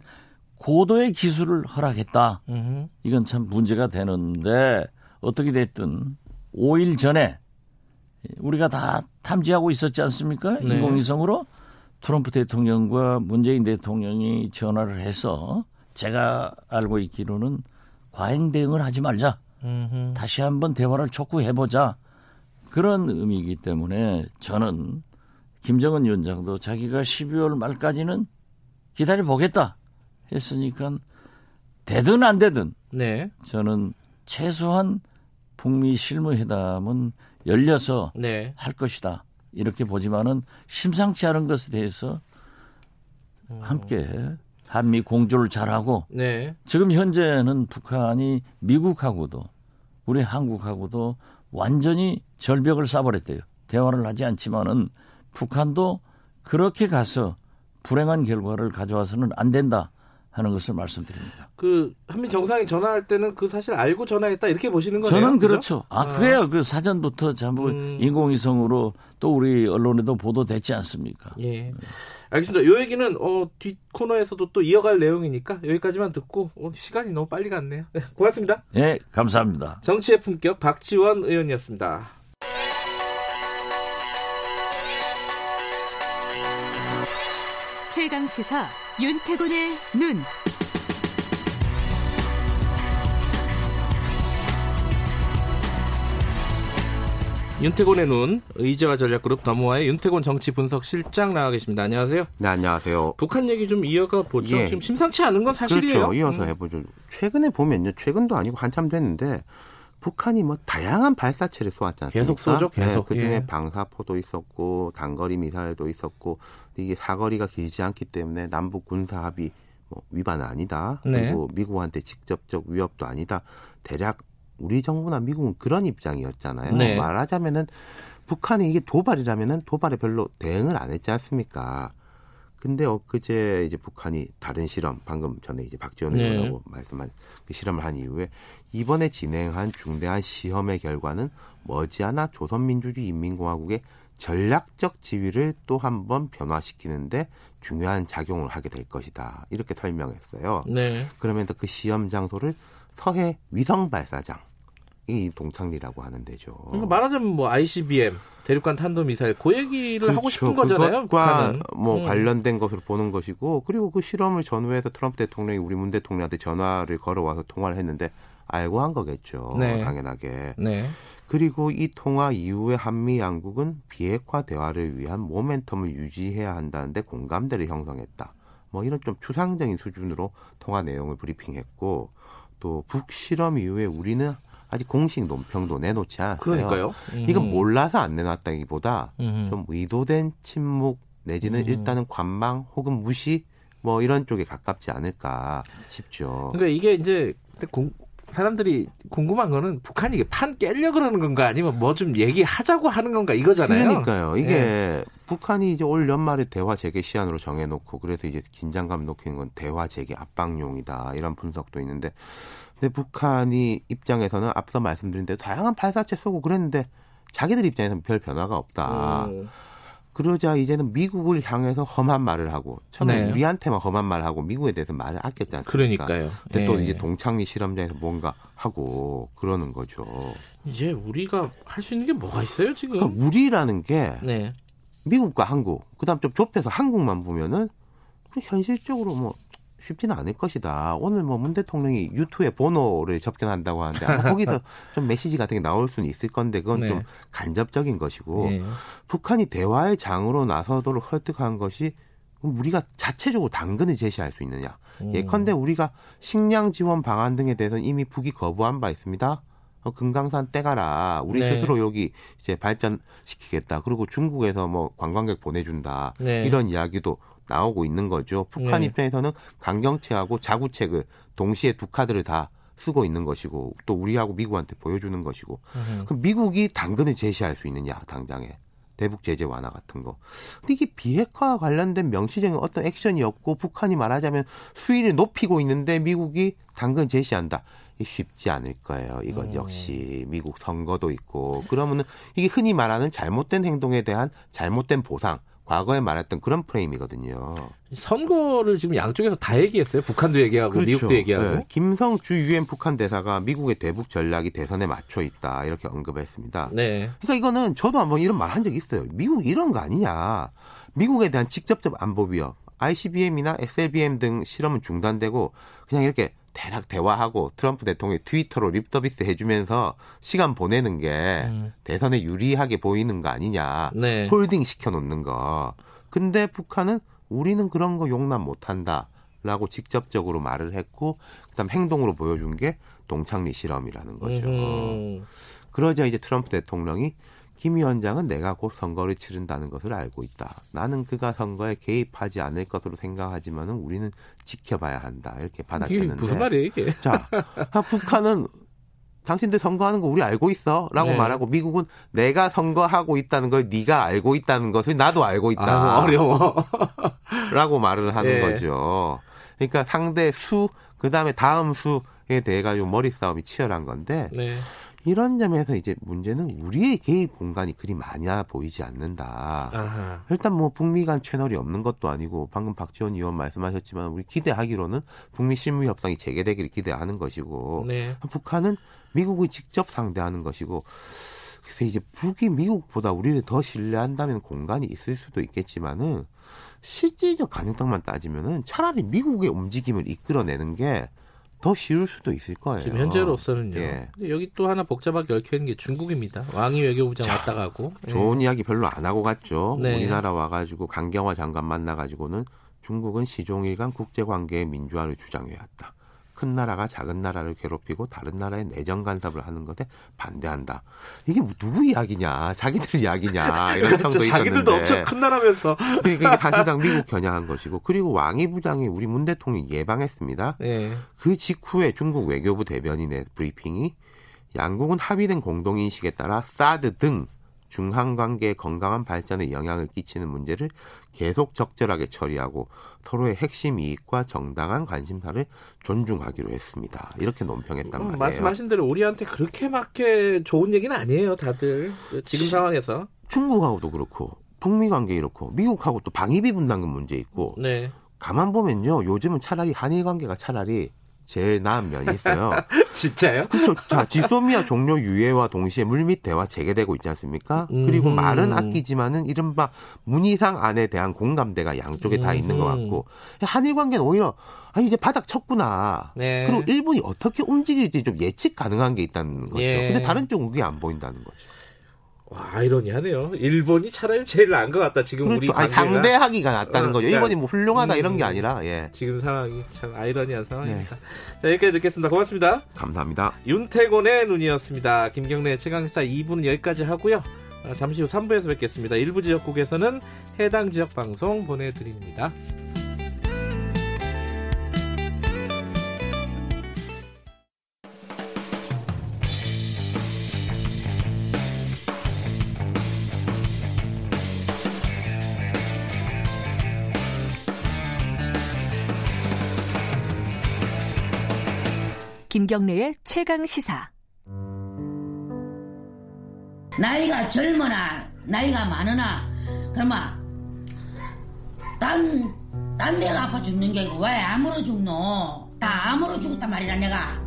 고도의 기술을 허락했다. 음흠. 이건 참 문제가 되는데 어떻게 됐든 5일 전에 우리가 다 탐지하고 있었지 않습니까? 네. 인공위성으로 트럼프 대통령과 문재인 대통령이 전화를 해서 제가 알고 있기로는 과잉 대응을 하지 말자. 음흠. 다시 한번 대화를 촉구해보자. 그런 의미이기 때문에 저는 김정은 위원장도 자기가 12월 말까지는 기다려 보겠다 했으니까 되든 안 되든 네. 저는 최소한 북미 실무회담은 열려서 네. 할 것이다 이렇게 보지만은 심상치 않은 것에 대해서 함께 한미 공조를 잘하고 네. 지금 현재는 북한이 미국하고도 우리 한국하고도 완전히 절벽을 쌓아버렸대요. 대화를 하지 않지만은 북한도 그렇게 가서 불행한 결과를 가져와서는 안 된다. 하는 것을 말씀드립니다. 그 한미 정상이 전화할 때는 그 사실 알고 전화했다 이렇게 보시는 거예요? 저는 그렇죠. 아, 아. 그래요. 그 사전부터 전부 음. 인공위성으로 또 우리 언론에도 보도됐지 않습니까? 예. 알겠습니다. 이 얘기는 어, 뒷 코너에서도 또 이어갈 내용이니까 여기까지만 듣고 어, 시간이 너무 빨리 갔네요. 네, 고맙습니다. 네, 감사합니다. 정치의 품격 박지원 의원이었습니다. 최강 시사 윤태곤의 눈. 윤태곤의 눈 의제와 전략그룹 더모아의 윤태곤 정치 분석 실장 나와 계십니다. 안녕하세요. 네, 안녕하세요. 북한 얘기 좀 이어가 보죠. 예. 지금 심상치 않은 건 사실이에요. 그렇죠. 이어서 음. 해보죠. 최근에 보면요. 최근도 아니고 한참 됐는데 북한이 뭐 다양한 발사체를 않습니까? 계속 쏘죠. 네, 계속. 네, 그중에 예. 방사포도 있었고 단거리 미사일도 있었고 이게 사거리가 길지 않기 때문에 남북 군사 합의 뭐 위반은 아니다. 네. 그리고 미국한테 직접적 위협도 아니다. 대략 우리 정부나 미국은 그런 입장이었잖아요. 네. 말하자면은 북한이 이게 도발이라면은 도발에 별로 대응을 안 했지 않습니까? 근데 엊그제 이제 북한이 다른 실험 방금 전에 이제 박지원 네. 의원하고 네. 말씀한 그 실험을 한 이후에 이번에 진행한 중대한 시험의 결과는 머지않아 조선민주주의 인민공화국의 전략적 지위를 또 한 번 변화시키는데 중요한 작용을 하게 될 것이다. 이렇게 설명했어요. 네. 그러면서 그 시험 장소를 서해 위성 발사장 이 동창리라고 하는 데죠. 그러니까 말하자면 뭐 ICBM 대륙간 탄도 미사일 그 얘기를 그렇죠. 하고 싶은 거잖아요. 그것과 뭐 음. 관련된 것으로 보는 것이고 그리고 그 실험을 전후해서 트럼프 대통령이 우리 문 대통령한테 전화를 걸어와서 통화를 했는데 알고 한 거겠죠. 네. 당연하게. 네. 그리고 이 통화 이후에 한미 양국은 비핵화 대화를 위한 모멘텀을 유지해야 한다는데 공감대를 형성했다. 뭐 이런 좀 추상적인 수준으로 통화 내용을 브리핑했고 또 북실험 이후에 우리는 아직 공식 논평도 내놓지 않았어요. 그러니까요. 음. 이건 몰라서 안 내놨다기보다 음. 좀 의도된 침묵 내지는 음. 일단은 관망 혹은 무시 뭐 이런 쪽에 가깝지 않을까 싶죠. 그러니까 이게 이제 사람들이 궁금한 거는 북한이 이게 판 깨려 그러는 건가 아니면 뭐 좀 얘기하자고 하는 건가 이거잖아요. 그러니까요. 이게 예. 북한이 이제 올 연말에 대화 재개 시한으로 정해놓고 그래서 이제 긴장감 높이는 건 대화 재개 압박용이다 이런 분석도 있는데 근데 북한이 입장에서는 앞서 말씀드린 대로 다양한 발사체 쏘고 그랬는데 자기들 입장에서는 별 변화가 없다. 음. 그러자 이제는 미국을 향해서 험한 말을 하고 처음에 네. 우리한테만 험한 말을 하고 미국에 대해서 말을 아꼈지 않습니까? 그러니까요. 근데 네. 또 이제 동창리 실험장에서 뭔가 하고 그러는 거죠. 이제 우리가 할 수 있는 게 뭐가 있어요 지금? 그러니까 우리라는 게 네. 미국과 한국 그다음 좀 좁혀서 한국만 보면은 현실적으로 뭐 쉽지는 않을 것이다. 오늘 뭐 문 대통령이 유튜브에 번호를 접견한다고 하는데 아마 거기서 좀 메시지 같은 게 나올 수는 있을 건데 그건 네. 좀 간접적인 것이고 네. 북한이 대화의 장으로 나서도록 설득한 것이 우리가 자체적으로 당근을 제시할 수 있느냐. 음. 예컨대 우리가 식량 지원 방안 등에 대해서는 이미 북이 거부한 바 있습니다. 어, 금강산 떼가라. 우리 네. 스스로 여기 이제 발전시키겠다. 그리고 중국에서 뭐 관광객 보내준다. 네. 이런 이야기도 나오고 있는 거죠. 북한 네. 입장에서는 강경체하고 자구책을 동시에 두 카드를 다 쓰고 있는 것이고 또 우리하고 미국한테 보여주는 것이고 음. 그럼 미국이 당근을 제시할 수 있느냐 당장에 대북 제재 완화 같은 거. 근데 이게 비핵화 관련된 명시적인 어떤 액션이었고 북한이 말하자면 수위를 높이고 있는데 미국이 당근 제시한다. 쉽지 않을 거예요. 이건 음. 역시 미국 선거도 있고 그러면은 이게 흔히 말하는 잘못된 행동에 대한 잘못된 보상 과거에 말했던 그런 프레임이거든요. 선거를 지금 양쪽에서 다 얘기했어요. 북한도 얘기하고 그렇죠. 미국도 얘기하고. 네. 김성 주 유엔 북한 대사가 미국의 대북 전략이 대선에 맞춰 있다 이렇게 언급했습니다. 네. 그러니까 이거는 저도 한번 이런 말 한적 있어요. 미국 이런 거 아니냐. 미국에 대한 직접적 안보 위협, ICBM이나 SLBM 등 실험은 중단되고 그냥 이렇게 대략 대화하고 트럼프 대통령이 트위터로 립서비스 해주면서 시간 보내는 게 음. 대선에 유리하게 보이는 거 아니냐. 네. holding 시켜놓는 거. 근데 북한은 우리는 그런 거 용납 못한다. 라고 직접적으로 말을 했고, 그 다음 행동으로 보여준 게 동창리 실험이라는 거죠. 음. 그러자 이제 트럼프 대통령이 김 위원장은 내가 곧 선거를 치른다는 것을 알고 있다. 나는 그가 선거에 개입하지 않을 것으로 생각하지만은 우리는 지켜봐야 한다. 이렇게 받아쳤는데. 무슨 말이에요 이게? 자, 북한은 당신들 선거하는 거 우리 알고 있어라고 네. 말하고 미국은 내가 선거하고 있다는 걸 네가 알고 있다는 것을 나도 알고 있다. 아, 어려워. 라고 말을 하는 네. 거죠. 그러니까 상대 수 그다음에 다음 수에 대해 가지고 머리 싸움이 치열한 건데 네. 이런 점에서 이제 문제는 우리의 개입 공간이 그리 많아 보이지 않는다. 아하. 일단 뭐 북미 간 채널이 없는 것도 아니고 방금 박지원 의원 말씀하셨지만 우리 기대하기로는 북미 실무 협상이 재개되기를 기대하는 것이고 네. 북한은 미국을 직접 상대하는 것이고 그래서 이제 북이 미국보다 우리를 더 신뢰한다면 공간이 있을 수도 있겠지만은 실질적 가능성만 따지면은 차라리 미국의 움직임을 이끌어내는 게 더 쉬울 수도 있을 거예요. 지금 현재로서는요. 예. 근데 여기 또 하나 복잡하게 얽혀 있는 게 중국입니다. 왕이 외교부장 자, 왔다 가고. 좋은 예. 이야기 별로 안 하고 갔죠. 네. 우리나라 와가지고 강경화 장관 만나가지고는 중국은 시종일관 국제관계의 민주화를 주장해왔다. 큰 나라가 작은 나라를 괴롭히고 다른 나라의 내정 간섭을 하는 것에 반대한다. 이게 뭐 누구 이야기냐? 자기들 이야기냐? 이런 그렇죠. 상도 있었는데. 자기들도 엄청 큰 나라면서. 그러니까 이게 사실상 미국 겨냥한 것이고 그리고 왕이 부장이 우리 문 대통령이 예방했습니다. 네. 그 직후에 중국 외교부 대변인의 브리핑이 양국은 합의된 공동인식에 따라 사드 등 중한 관계의 건강한 발전에 영향을 끼치는 문제를 계속 적절하게 처리하고 서로의 핵심 이익과 정당한 관심사를 존중하기로 했습니다. 이렇게 논평했단 음, 말이에요. 말씀하신 대로 우리한테 그렇게 맞게 좋은 얘기는 아니에요, 다들 지금 상황에서. 중국하고도 그렇고 북미 관계 이렇고 미국하고 또 방위비 분담금 문제 있고. 네. 가만 보면요, 요즘은 차라리 한일 관계가 차라리 제일 나은 면이 있어요. 진짜요? 그렇죠. 자, 지소미아 종료 유예와 동시에 물밑 대화 재개되고 있지 않습니까? 음. 그리고 말은 아끼지만은 이른바 문희상 안에 대한 공감대가 양쪽에 다 있는 것 같고 한일 관계는 오히려 아 이제 바닥 쳤구나. 네. 그리고 일본이 어떻게 움직일지 좀 예측 가능한 게 있다는 거죠. 예. 근데 다른 쪽은 그게 안 보인다는 거죠. 와, 아이러니하네요. 일본이 차라리 제일 나은 것 같다. 지금 그렇죠. 우리 관계가. 아니, 상대하기가 낫다는 어, 거죠. 일본이 뭐 훌륭하다 음, 이런 게 아니라 예. 지금 상황이 참 아이러니한 상황입니다. 네. 자, 여기까지 듣겠습니다. 고맙습니다. 감사합니다. 윤태곤의 눈이었습니다. 김경래 최강시사 2부는 여기까지 하고요. 어, 잠시 후 3부에서 뵙겠습니다. 일부 지역국에서는 해당 지역 방송 보내드립니다. 김경래의 최강 시사. 나이가 젊으나 나이가 많으나 그러면 딴, 딴 데가 아파 죽는 게왜 아무로 죽노? 다 아무로 죽었단 말이야 내가.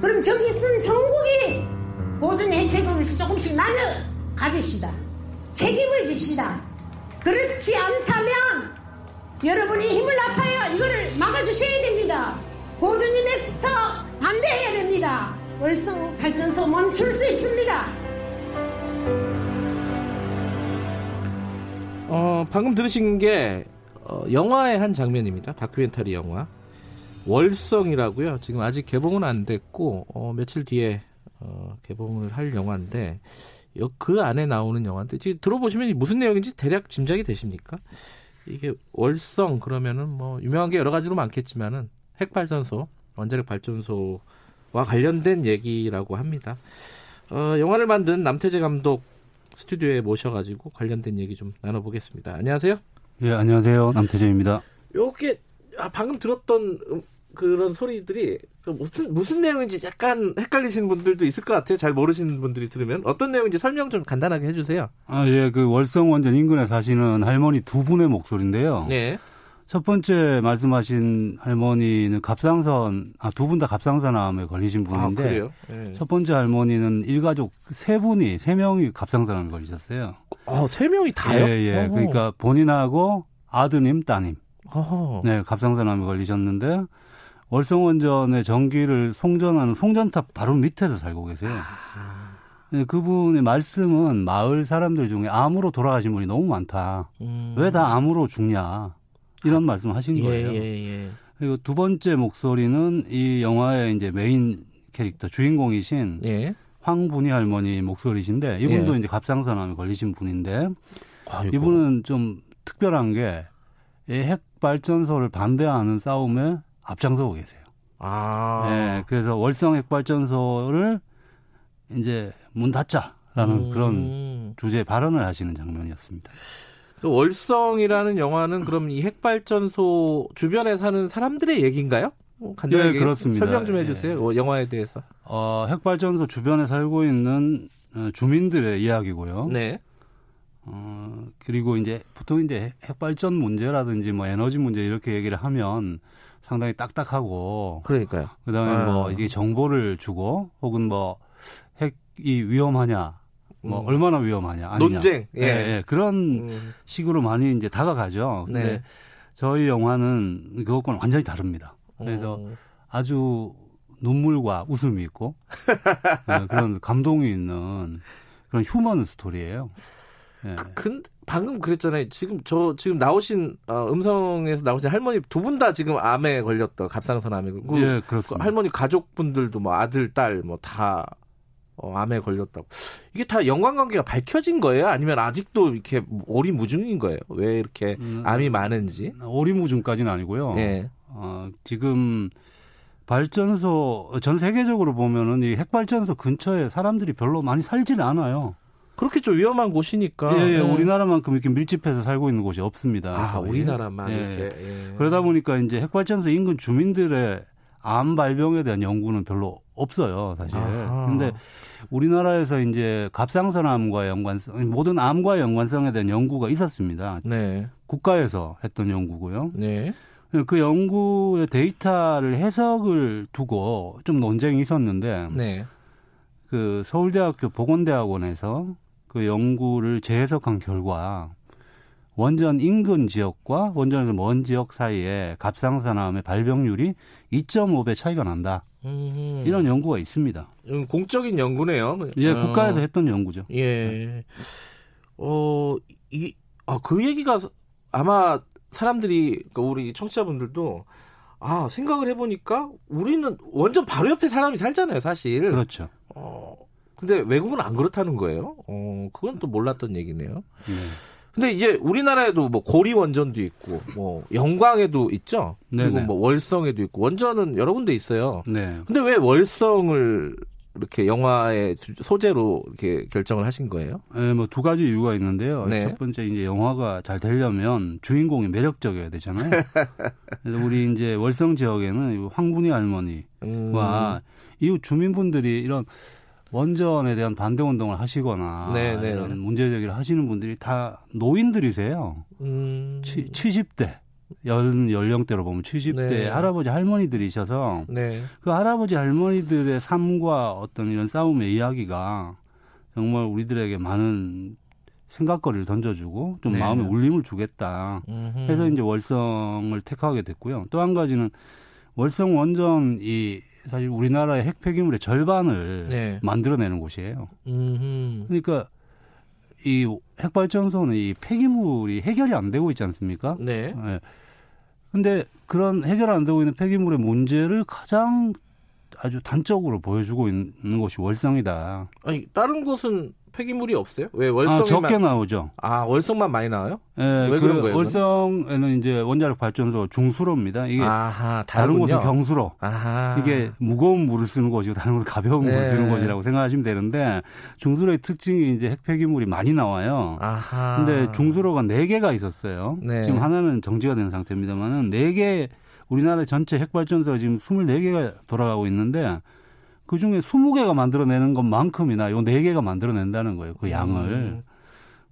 그럼 저기 쓴 전국이 보존 혜택을 조금씩 나눠 가집시다. 책임을 집시다. 그렇지 않다면 여러분이 힘을 아파요. 이거를 막아주셔야 됩니다. 고주님의 스터 반대해야 됩니다. 월성 발전소 멈출 수 있습니다. 어, 방금 들으신 게 어, 영화의 한 장면입니다. 다큐멘터리 영화. 월성이라고요. 지금 아직 개봉은 안 됐고 어, 며칠 뒤에 어, 개봉을 할 영화인데 그 안에 나오는 영화인데 지금 들어보시면 무슨 내용인지 대략 짐작이 되십니까? 이게 월성 그러면은 뭐 유명한 게 여러 가지로 많겠지만은 핵발전소, 원자력 발전소와 관련된 얘기라고 합니다. 어, 영화를 만든 남태재 감독 스튜디오에 모셔가지고 관련된 얘기 좀 나눠보겠습니다. 안녕하세요. 예, 안녕하세요. 남태재입니다. 요게 아, 방금 들었던 음, 그런 소리들이 그 무슨 무슨 내용인지 약간 헷갈리시는 분들도 있을 것 같아요. 잘 모르시는 분들이 들으면 어떤 내용인지 설명 좀 간단하게 해주세요. 아, 예, 그 월성 원전 인근에 사시는 할머니 두 분의 목소리인데요. 네. 첫 번째 말씀하신 할머니는 갑상선, 아, 두 분 다 갑상선암에 걸리신 분인데. 아, 그래요? 네. 첫 번째 할머니는 일가족 세 분이, 세 명이 갑상선암에 걸리셨어요. 아, 세 명이 다요? 예, 예. 어허. 그러니까 본인하고 아드님, 따님. 어허. 네, 갑상선암에 걸리셨는데, 월성원전의 전기를 송전하는 송전탑 바로 밑에서 살고 계세요. 아. 네, 그분의 말씀은 마을 사람들 중에 암으로 돌아가신 분이 너무 많다. 음. 왜다 암으로 죽냐. 이런 아, 말씀 하신 예, 거예요. 예, 예. 그리고 두 번째 목소리는 이 영화의 이제 메인 캐릭터 주인공이신 예. 황분이 할머니 목소리신데 이분도 예. 이제 갑상선암에 걸리신 분인데 아이고. 이분은 좀 특별한 게 핵 발전소를 반대하는 싸움에 앞장서고 계세요. 아. 네, 그래서 월성 핵발전소를 이제 문 닫자라는 음. 그런 주제 발언을 하시는 장면이었습니다. 그 월성이라는 영화는 그럼 이 핵발전소 주변에 사는 사람들의 얘기인가요? 뭐 간단하게 네, 그렇습니다. 설명 좀 해주세요. 네. 영화에 대해서. 어, 핵발전소 주변에 살고 있는 어, 주민들의 이야기고요. 네. 어, 그리고 이제 보통 이제 핵발전 문제라든지 뭐 에너지 문제 이렇게 얘기를 하면 상당히 딱딱하고. 그러니까요. 그 다음에 아. 뭐 이게 정보를 주고 혹은 뭐 핵이 위험하냐 뭐 음. 얼마나 위험하냐 아니냐. 논쟁 예. 예, 예. 그런 음. 식으로 많이 이제 다가가죠. 근데 네. 저희 영화는 그것과는 완전히 다릅니다. 그래서 오. 어. 아주 눈물과 웃음이 있고 네, 그런 감동이 있는 그런 휴먼 스토리예요. 예. 근 방금 그랬잖아요. 지금 저 지금 나오신 어, 음성에서 나오신 할머니 두 분 다 지금 암에 걸렸다. 갑상선 암에. 그, 예, 그렇습니다. 그 할머니 가족분들도 뭐 아들, 딸 뭐 다 어, 암에 걸렸다고. 이게 다 연관관계가 밝혀진 거예요? 아니면 아직도 이렇게 오리무중인 거예요? 왜 이렇게 음, 암이 많은지? 오리무중까지는 아니고요. 예. 어, 지금 발전소 전 세계적으로 보면은 이 핵발전소 근처에 사람들이 별로 많이 살지는 않아요. 그렇겠죠. 위험한 곳이니까. 예, 예. 네. 우리나라만큼 이렇게 밀집해서 살고 있는 곳이 없습니다. 아, 거의. 우리나라만 예. 이렇게. 예. 그러다 보니까 이제 핵발전소 인근 주민들의 암 발병에 대한 연구는 별로 없어요, 사실. 아하. 근데 우리나라에서 이제 갑상선암과 연관성, 모든 암과 연관성에 대한 연구가 있었습니다. 네. 국가에서 했던 연구고요. 네. 그 연구의 데이터를 해석을 두고 좀 논쟁이 있었는데, 네. 그 서울대학교 보건대학원에서 그 연구를 재해석한 결과 원전 인근 지역과 원전에서 먼 지역 사이에 갑상선암의 발병률이 2.5배 차이가 난다. 음흠. 이런 연구가 있습니다. 음, 공적인 연구네요. 예, 어. 국가에서 했던 연구죠. 예. 어, 이, 아, 그 얘기가 아마 사람들이, 그러니까 우리 청취자분들도 아, 생각을 해보니까 우리는 원전 바로 옆에 사람이 살잖아요, 사실. 그렇죠. 어, 근데 외국은 안 그렇다는 거예요. 어, 그건 또 몰랐던 얘기네요. 네. 근데 이제 우리나라에도 뭐 고리 원전도 있고 뭐 영광에도 있죠. 그리고 네네. 뭐 월성에도 있고 원전은 여러 군데 있어요. 네. 근데 왜 월성을 이렇게 영화의 소재로 이렇게 결정을 하신 거예요? 네, 뭐 두 가지 이유가 있는데요. 네. 첫 번째 이제 영화가 잘 되려면 주인공이 매력적이어야 되잖아요. 그래서 우리 이제 월성 지역에는 황분이 할머니와 음. 이웃 주민분들이 이런 원전에 대한 반대 운동을 하시거나 네네. 네. 이런 문제 제기를 하시는 분들이 다 노인들이세요. 음. 70대 연 연령대로 보면 70대 네. 할아버지 할머니들이셔서 네. 그 할아버지 할머니들의 삶과 어떤 이런 싸움의 이야기가 정말 우리들에게 많은 생각거리를 던져주고 좀 네. 마음에 울림을 주겠다 해서 이제 월성을 택하게 됐고요. 또 한 가지는 월성 원전 이 사실 우리나라의 핵 폐기물의 절반을 네. 만들어내는 곳이에요. 음흠. 그러니까 이 핵발전소는 이 폐기물이 해결이 안 되고 있지 않습니까? 네. 네. 근데 그런 해결 안 되고 있는 폐기물의 문제를 가장 아주 단적으로 보여주고 있는 곳이 월성이다. 아니 다른 곳은 폐기물이 없어요? 왜 월성에 아, 적게 나오죠. 아 월성만 많이 나와요? 네, 왜그 그런 거예요? 월성에는 이제 원자력 발전소 중수로입니다. 이게 아하, 다른 곳은 경수로. 아하. 이게 무거운 물을 쓰는 곳이고 다른 곳은 가벼운 네. 물을 쓰는 곳이라고 생각하시면 되는데 중수로의 특징이 이제 핵 폐기물이 많이 나와요. 아하. 근데 중수로가 4 개가 있었어요. 네. 지금 하나는 정지가 된 상태입니다만은 4개 우리나라 전체 핵 발전소가 지금 24개가 돌아가고 있는데 그 중에 20개가 만들어내는 것만큼이나 요 4개가 만들어낸다는 거예요. 그 양을. 음.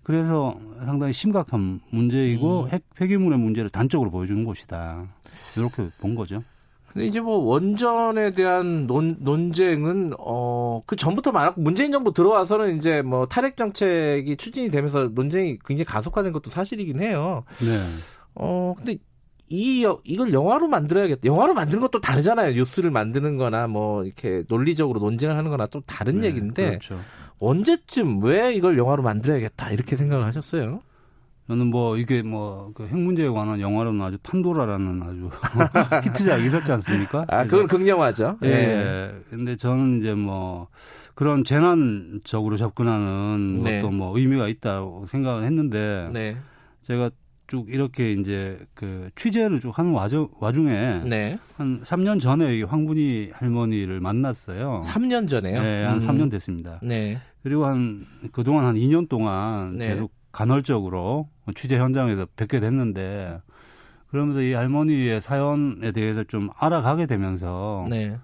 그래서 상당히 심각한 문제이고 음. 핵 폐기물의 문제를 단적으로 보여주는 곳이다. 이렇게 본 거죠. 근데 이제 뭐 원전에 대한 논, 논쟁은 어 그 전부터 많았고 문재인 정부 들어와서는 이제 뭐 탈핵 정책이 추진이 되면서 논쟁이 굉장히 가속화된 것도 사실이긴 해요. 네. 어 근데 이 이걸 영화로 만들어야겠다. 영화로 만드는 것도 다르잖아요. 뉴스를 만드는 거나 뭐 이렇게 논리적으로 논쟁을 하는 거나 또 다른 네, 얘기인데 그렇죠. 언제쯤 왜 이걸 영화로 만들어야겠다 이렇게 생각을 하셨어요? 저는 뭐 이게 뭐 그 핵 문제에 관한 영화로는 아주 판도라라는 아주 히트작이 있었지 않습니까? 아, 그건 극영화죠. 예. 예. 근데 저는 이제 뭐 그런 재난적으로 접근하는 네. 것도 뭐 의미가 있다고 생각을 했는데 네. 제가 쭉 이렇게 이제 그 취재를 쭉 하는 와중, 와중에 네. 한 3년 전에 황분이 할머니를 만났어요. 3년 전에요? 네, 한 음. 3년 됐습니다. 네. 그리고 한 그동안 한 2년 동안 네. 계속 간헐적으로 취재 현장에서 뵙게 됐는데 그러면서 이 할머니의 사연에 대해서 좀 알아가게 되면서 네.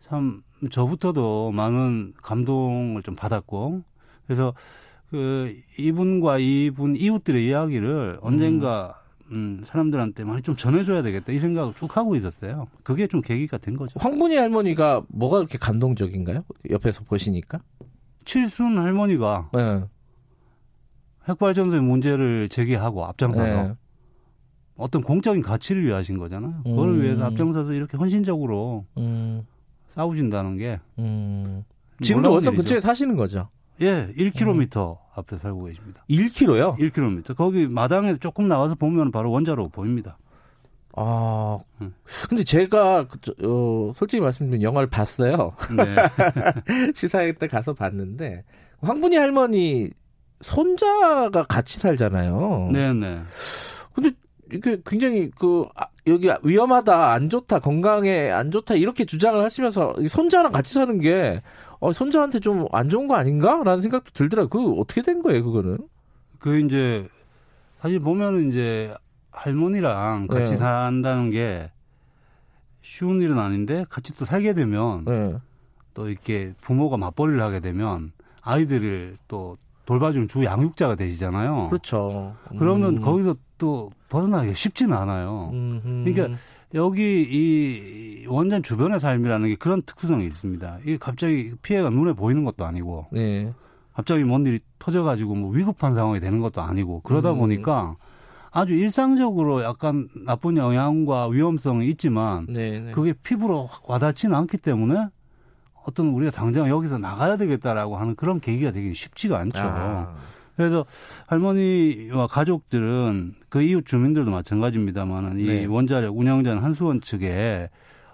참 저부터도 많은 감동을 좀 받았고 그래서 그 이분과 이분 이웃들의 이야기를 언젠가 음. 음, 사람들한테 많이 좀 전해줘야 되겠다 이 생각을 쭉 하고 있었어요. 그게 좀 계기가 된 거죠. 황분이 할머니가 뭐가 그렇게 감동적인가요? 옆에서 보시니까? 칠순 할머니가 네. 핵발전소의 문제를 제기하고 앞장서서 네. 어떤 공적인 가치를 위하신 거잖아요. 그걸 음. 위해서 앞장서서 이렇게 헌신적으로 음. 싸우신다는 게 음. 지금도 월성 근처에 사시는 거죠? 예, 1km 음. 앞에 살고 계십니다. 1km요? 1km. 거기 마당에 조금 나와서 보면 바로 원자로 보입니다. 아, 음. 근데 제가 그, 어, 솔직히 말씀드리면 영화를 봤어요. 네. 시사회 때 가서 봤는데 황분이 할머니 손자가 같이 살잖아요. 네네. 네. 근데 이게 굉장히 그 아, 여기 위험하다, 안 좋다, 건강에 안 좋다 이렇게 주장을 하시면서 손자랑 같이 사는 게 어, 손자한테 좀 안 좋은 거 아닌가라는 생각도 들더라고요. 그 어떻게 된 거예요, 그거는? 그 이제 사실 보면은 이제 할머니랑 같이 네. 산다는 게 쉬운 일은 아닌데 같이 또 살게 되면 네. 또 이렇게 부모가 맞벌이를 하게 되면 아이들을 또 돌봐주는 주 양육자가 되시잖아요. 그렇죠. 음. 그러면 거기서 또 벗어나기가 쉽지는 않아요. 음흠. 그러니까 여기 이 원전 주변의 삶이라는 게 그런 특수성이 있습니다. 이게 갑자기 피해가 눈에 보이는 것도 아니고, 네. 갑자기 뭔 일이 터져가지고 뭐 위급한 상황이 되는 것도 아니고 그러다 음. 보니까 아주 일상적으로 약간 나쁜 영향과 위험성이 있지만 네, 네. 그게 피부로 와닿지는 않기 때문에 어떤 우리가 당장 여기서 나가야 되겠다라고 하는 그런 계기가 되기 쉽지가 않죠. 아. 그래서 할머니와 가족들은 그 이웃 주민들도 마찬가지입니다만은 네. 이 원자력 운영자는 한수원 측에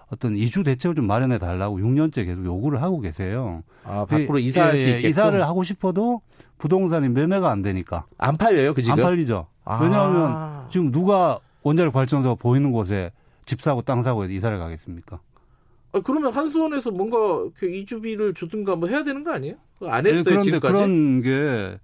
어떤 이주 대책을 좀 마련해 달라고 6년째 계속 요구를 하고 계세요. 아, 밖으로 이사할 예, 수 예? 이사를 하고 싶어도 부동산이 매매가 안 되니까. 안 팔려요, 그 지금? 안 팔리죠. 아. 왜냐하면 지금 누가 원자력 발전소가 보이는 곳에 집 사고 땅 사고 해서 이사를 가겠습니까? 아, 그러면 한수원에서 뭔가 그 이주비를 주든가 뭐 해야 되는 거 아니에요? 안 했어요, 네, 그런데 지금까지? 그런 게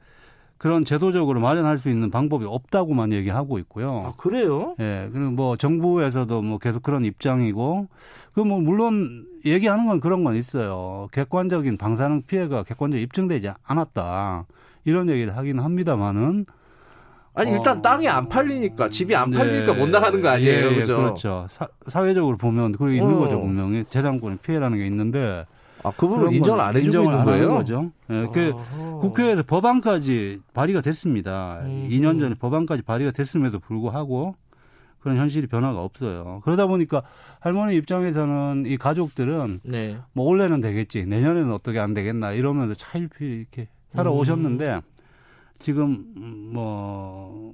그런 제도적으로 마련할 수 있는 방법이 없다고만 얘기하고 있고요. 아, 그래요? 예. 그리고 뭐 정부에서도 뭐 계속 그런 입장이고 그 뭐 물론 얘기하는 건 그런 건 있어요. 객관적인 방사능 피해가 객관적으로 입증되지 않았다. 이런 얘기를 하긴 합니다만은 아니 일단 어, 땅이 안 팔리니까 집이 안 팔리니까 네. 못 나가는 거 아니에요, 예, 그죠? 그렇죠. 사, 회적으로 보면 그게 있는 어. 거죠 분명히 재산권의 피해라는 게 있는데 아, 그 부분 인정을 안 해주고 인정을 있는 거예요? 거죠. 예, 그 국회에서 법안까지 발의가 됐습니다. 음. 2년 전에 법안까지 발의가 됐음에도 불구하고 그런 현실이 변화가 없어요. 그러다 보니까 할머니 입장에서는 이 가족들은 네. 뭐 올해는 되겠지, 내년에는 어떻게 안 되겠나 이러면서 차일피 이렇게 살아오셨는데 음. 지금 뭐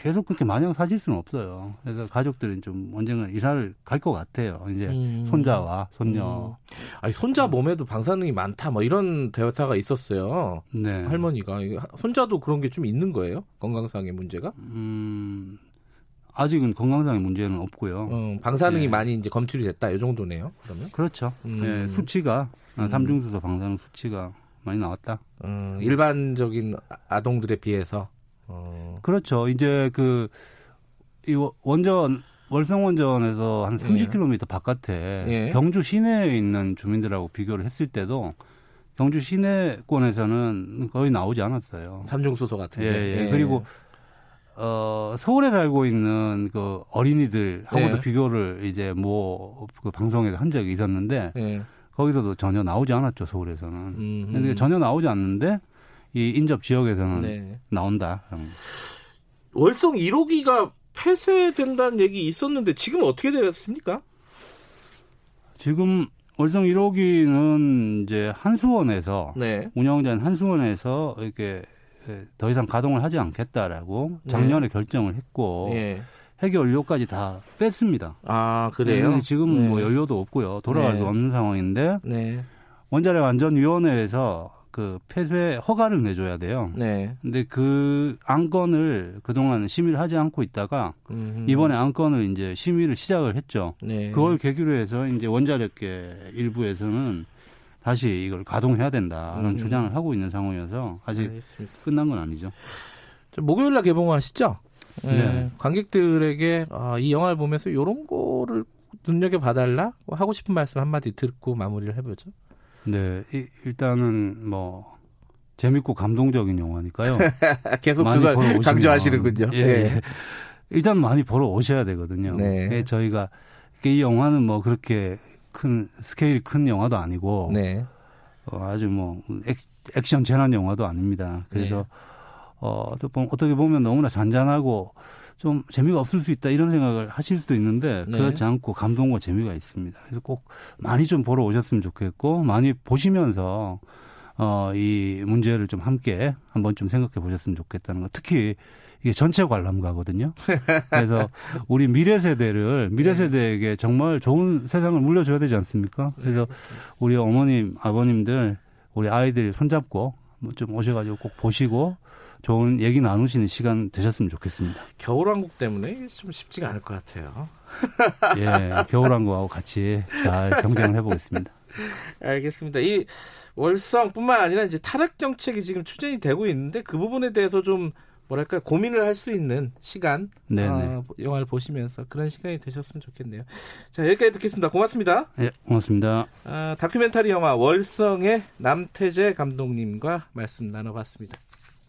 계속 그렇게 마냥 사질 수는 없어요. 그래서 가족들은 좀 언젠가 이사를 갈 것 같아요. 이제 음. 손자와 손녀. 음. 아니 손자 몸에도 방사능이 많다 뭐 이런 대사가 있었어요. 네. 할머니가 손자도 그런 게 좀 있는 거예요? 건강상의 문제가? 음. 아직은 건강상의 문제는 없고요. 음, 방사능이 네. 많이 이제 검출이 됐다 이 정도네요. 그러면 그렇죠. 음. 네, 수치가 음. 삼중수소 방사능 수치가 많이 나왔다. 음, 일반적인 아동들에 비해서 어. 그렇죠. 이제 그, 이 원전, 월성 원전에서 한 30km 예. 바깥에 예. 경주 시내에 있는 주민들하고 비교를 했을 때도 경주 시내권에서는 거의 나오지 않았어요. 삼중수소 같은 예, 예. 예. 그리고 어, 서울에 살고 있는 그 어린이들하고도 예. 비교를 이제 뭐 그 방송에서 한 적이 있었는데 예. 거기서도 전혀 나오지 않았죠 서울에서는. 음, 근데 전혀 나오지 않는데 이 인접 지역에서는 네. 나온다. 월성 1호기가 폐쇄된다는 얘기 있었는데 지금 어떻게 되었습니까? 지금 월성 1호기는 이제 한수원에서 네. 운영자인 한수원에서 이렇게 더 이상 가동을 하지 않겠다라고 네. 작년에 네. 결정을 했고 네. 해계 연료까지 다 뺐습니다. 아 그래요? 네, 지금 뭐 연료도 없고요. 돌아갈 수 없는 상황인데 원자력 안전위원회에서 그 폐쇄 허가를 내줘야 돼요. 네. 근데 그 안건을 그동안 심의를 하지 않고 있다가 음흠. 이번에 안건을 이제 심의를 시작을 했죠. 네. 그걸 계기로 해서 이제 원자력계 일부에서는 다시 이걸 가동해야 된다는 음. 주장을 하고 있는 상황이어서 아직 알겠습니다. 끝난 건 아니죠. 목요일 날 개봉하시죠? 네. 네. 관객들에게 아, 이 영화를 보면서 이런 거를 눈여겨 봐달라 하고 싶은 말씀 한마디 듣고 마무리를 해보죠. 네, 이, 일단은 뭐 재밌고 감동적인 영화니까요. 계속 그걸 강조하시는군요. 예, 네. 일단 많이 보러 오셔야 되거든요. 네. 예, 저희가 이 영화는 뭐 그렇게 큰 스케일이 큰 영화도 아니고 네. 어, 아주 뭐 액, 액션 재난 영화도 아닙니다. 그래서 네. 어, 어떻게 보면 너무나 잔잔하고 좀 재미가 없을 수 있다 이런 생각을 하실 수도 있는데 네. 그렇지 않고 감동과 재미가 있습니다. 그래서 꼭 많이 좀 보러 오셨으면 좋겠고 많이 보시면서 어, 이 문제를 좀 함께 한번 좀 생각해 보셨으면 좋겠다는 거. 특히 이게 전체 관람가거든요. 그래서 우리 미래 세대를 미래 네. 세대에게 정말 좋은 세상을 물려줘야 되지 않습니까? 그래서 우리 어머님, 아버님들, 우리 아이들 손잡고 뭐좀 오셔가지고 꼭 보시고 좋은 얘기 나누시는 시간 되셨으면 좋겠습니다. 겨울왕국 때문에 좀 쉽지가 않을 것 같아요. 예, 겨울왕국하고 같이 잘 경쟁을 해보겠습니다. 알겠습니다. 이 월성뿐만 아니라 이제 타락 정책이 지금 추진이 되고 있는데 그 부분에 대해서 좀 뭐랄까 고민을 할 수 있는 시간 어, 영화를 보시면서 그런 시간이 되셨으면 좋겠네요. 자 여기까지 듣겠습니다. 고맙습니다. 네, 고맙습니다. 어, 다큐멘터리 영화 월성의 남태재 감독님과 말씀 나눠봤습니다.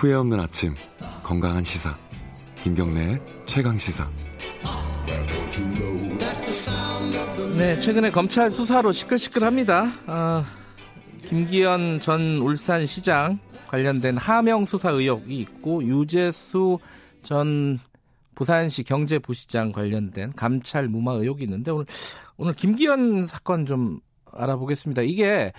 후회 없는 아침, 건강한 시사. 김경래의 최강 시사. 네, 최근에 검찰 수사로 시끌시끌합니다. 아, 김기현 전 울산시장 관련된 하명 수사 의혹이 있고 유재수 전 부산시 경제부시장 관련된 감찰 무마 의혹이 있는데 오늘 오늘 김기현 사건 좀 알아보겠습니다. 이게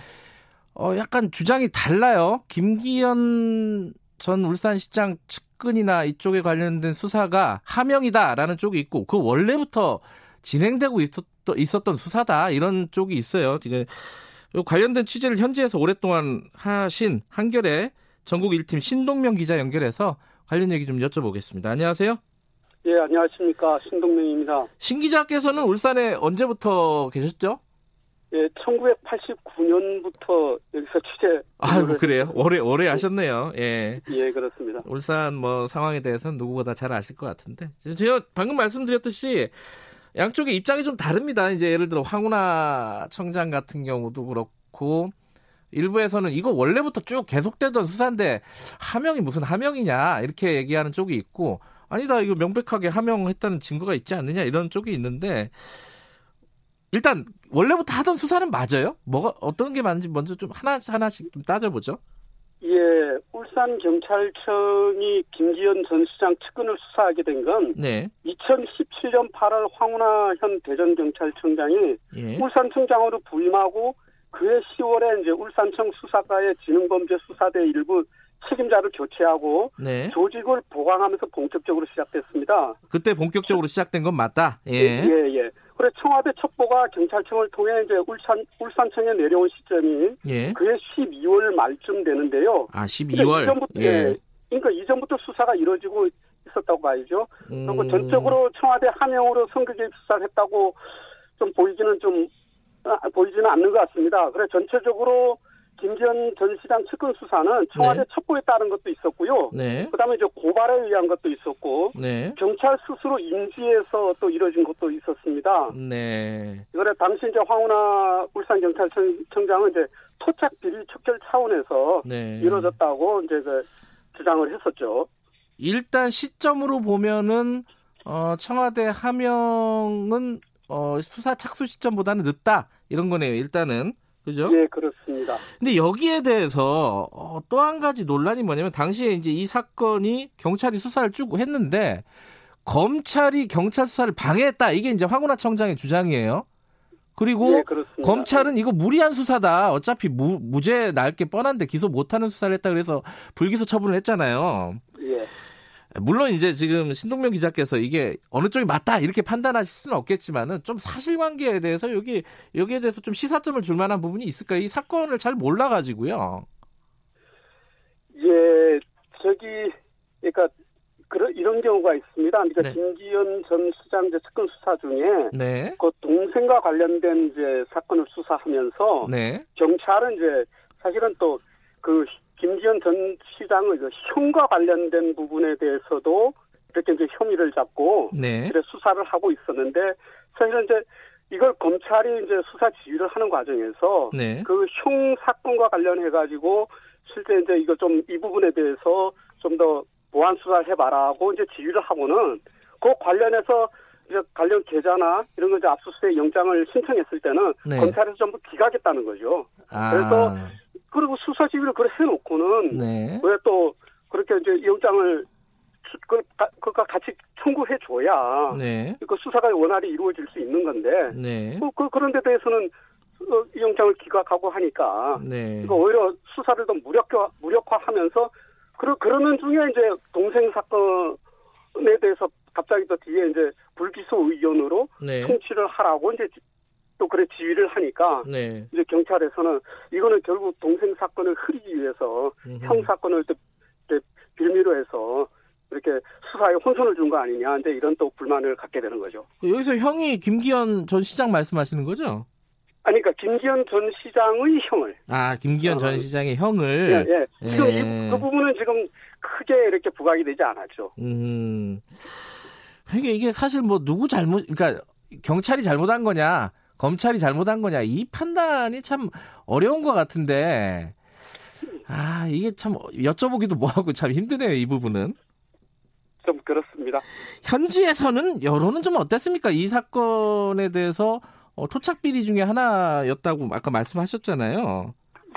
어 약간 주장이 달라요. 김기현 전 울산시장 측근이나 이쪽에 관련된 수사가 하명이다라는 쪽이 있고 그 원래부터 진행되고 있었던, 수사다 이런 쪽이 있어요. 지금 관련된 취재를 현지에서 오랫동안 하신 한결의 전국 1팀 신동명 기자 연결해서 관련 얘기 좀 여쭤보겠습니다. 안녕하세요. 예, 안녕하십니까. 신동명입니다. 신 기자께서는 울산에 언제부터 계셨죠? 예, 1989년부터 여기서 취재. 아, 그래요? 오래 오래 하셨네요. 예. 예, 그렇습니다. 울산 뭐 상황에 대해서는 누구보다 잘 아실 것 같은데. 제가 방금 말씀드렸듯이 양쪽의 입장이 좀 다릅니다. 이제 예를 들어 황운하 청장 같은 경우도 그렇고 일부에서는 이거 원래부터 쭉 계속되던 수사인데 하명이 무슨 하명이냐 이렇게 얘기하는 쪽이 있고 아니다 이거 명백하게 하명했다는 증거가 있지 않느냐 이런 쪽이 있는데 일단 원래부터 하던 수사는 맞아요? 뭐가 어떤 게 맞는지 먼저 좀 하나 하나씩 좀 따져보죠. 예, 울산 경찰청이 김기현 전 시장 측근을 수사하게 된건 네. 2017년 8월 황운하 현 대전 경찰청장이 예. 울산청장으로 부임하고 그해 10월에 이제 울산청 수사과의 지능범죄 수사대 일부 책임자를 교체하고 네. 조직을 보강하면서 본격적으로 시작됐습니다. 그때 본격적으로 시작된 건 맞다. 예, 예. 예. 그래 청와대 첩보가 경찰청을 통해 이제 울산 울산청에 내려온 시점이 예. 그해 12월 말쯤 되는데요. 아 12월. 이전부터 예. 예. 그러니까 이전부터 수사가 이루어지고 있었다고 봐야죠. 음. 그리고 전적으로 청와대 하명으로 선거 개입 수사를 했다고 좀 보이기는 좀 아, 보이지는 않는 것 같습니다. 그래 전체적으로 김기현 전 시장 측근 수사는 청와대 네. 첩보에 따른 것도 있었고요. 네. 그다음에 이제 고발에 의한 것도 있었고 네. 경찰 스스로 인지해서 또 이뤄진 것도 있었습니다. 네. 그래 당시 이제 황운하 울산 경찰청장은 이제 토착 비리 척결 차원에서 네. 이루어졌다고 이제 그 주장을 했었죠. 일단 시점으로 보면은 어, 청와대 하명은 어, 수사 착수 시점보다는 늦다 이런 거네요. 일단은 그죠? 예, 그렇습니다. 근데 여기에 대해서 어, 또한 가지 논란이 뭐냐면 당시에 이제 이 사건이 경찰이 수사를 쭉 했는데 검찰이 경찰 수사를 방해했다. 이게 이제 황운하 청장의 주장이에요. 그리고 예, 검찰은 이거 무리한 수사다. 어차피 무, 무죄 날 게 뻔한데 기소 못하는 수사를 했다 그래서 불기소 처분을 했잖아요. 예. 물론 이제 지금 신동명 기자께서 이게 어느 쪽이 맞다 이렇게 판단하실 수는 없겠지만은 좀 사실관계에 대해서 여기 여기에 대해서 좀 시사점을 줄 만한 부분이 있을까요? 이 사건을 잘 몰라가지고요. 예, 저기 그러니까 그런 이런 경우가 있습니다. 그러니까 네. 김기현 전 시장 제 측근 수사 중에 네. 그 동생과 관련된 이제 사건을 수사하면서 네. 경찰은 이제 사실은 또그 김기현 전 시장의 그 형과 관련된 부분에 대해서도 이렇게 이제 혐의를 잡고 네. 수사를 하고 있었는데 사실은 이제 이걸 검찰이 이제 수사 지휘를 하는 과정에서 네. 그형 사건과 관련해 가지고 실제 이제 이거 좀 이 부분에 대해서 좀 더 보완 수사를 해봐라고 이제 지휘를 하고는 그 관련해서 이제 관련 계좌나 이런 거 이제 압수수색 영장을 신청했을 때는 네. 검찰에서 전부 기각했다는 거죠. 아. 그래서 그리고 수사 지휘를 그렇게 해놓고는 네. 왜또 그렇게 이제 영장을 그, 그가 같이 청구해 줘야 네. 그 수사가 원활히 이루어질 수 있는 건데 네. 그, 그 그런 데 대해서는 어, 영장을 기각하고 하니까 네. 그 오히려 수사를 더 무력화 무력화하면서 그러 그러는 중에 이제 동생 사건에 대해서 갑자기 또 뒤에 이제 불기소 의견으로 네. 통치를 하라고 이제 또 그래 지휘를 하니까 네. 이제 경찰에서는 이거는 결국 동생 사건을 흐리기 위해서 음흠. 형 사건을 또 빌미로 해서 이렇게 수사에 혼선을 준 거 아니냐 이제 이런 또 불만을 갖게 되는 거죠. 여기서 형이 김기현 전 시장 말씀하시는 거죠? 아니 그러니까 김기현 전 시장의 형을 아 김기현 어. 전 시장의 형을 예, 예. 지금 예. 이, 그 부분은 지금 크게 이렇게 부각이 되지 않았죠. 음. 이게 이게 사실 뭐 누구 잘못 그러니까 경찰이 잘못한 거냐 검찰이 잘못한 거냐 이 판단이 참 어려운 것 같은데 아 이게 참 여쭤보기도 뭐하고 참 힘드네요 이 부분은 좀 그렇습니다. 현지에서는 여론은 좀 어땠습니까? 이 사건에 대해서 어, 토착 비리 중에 하나였다고 아까 말씀하셨잖아요.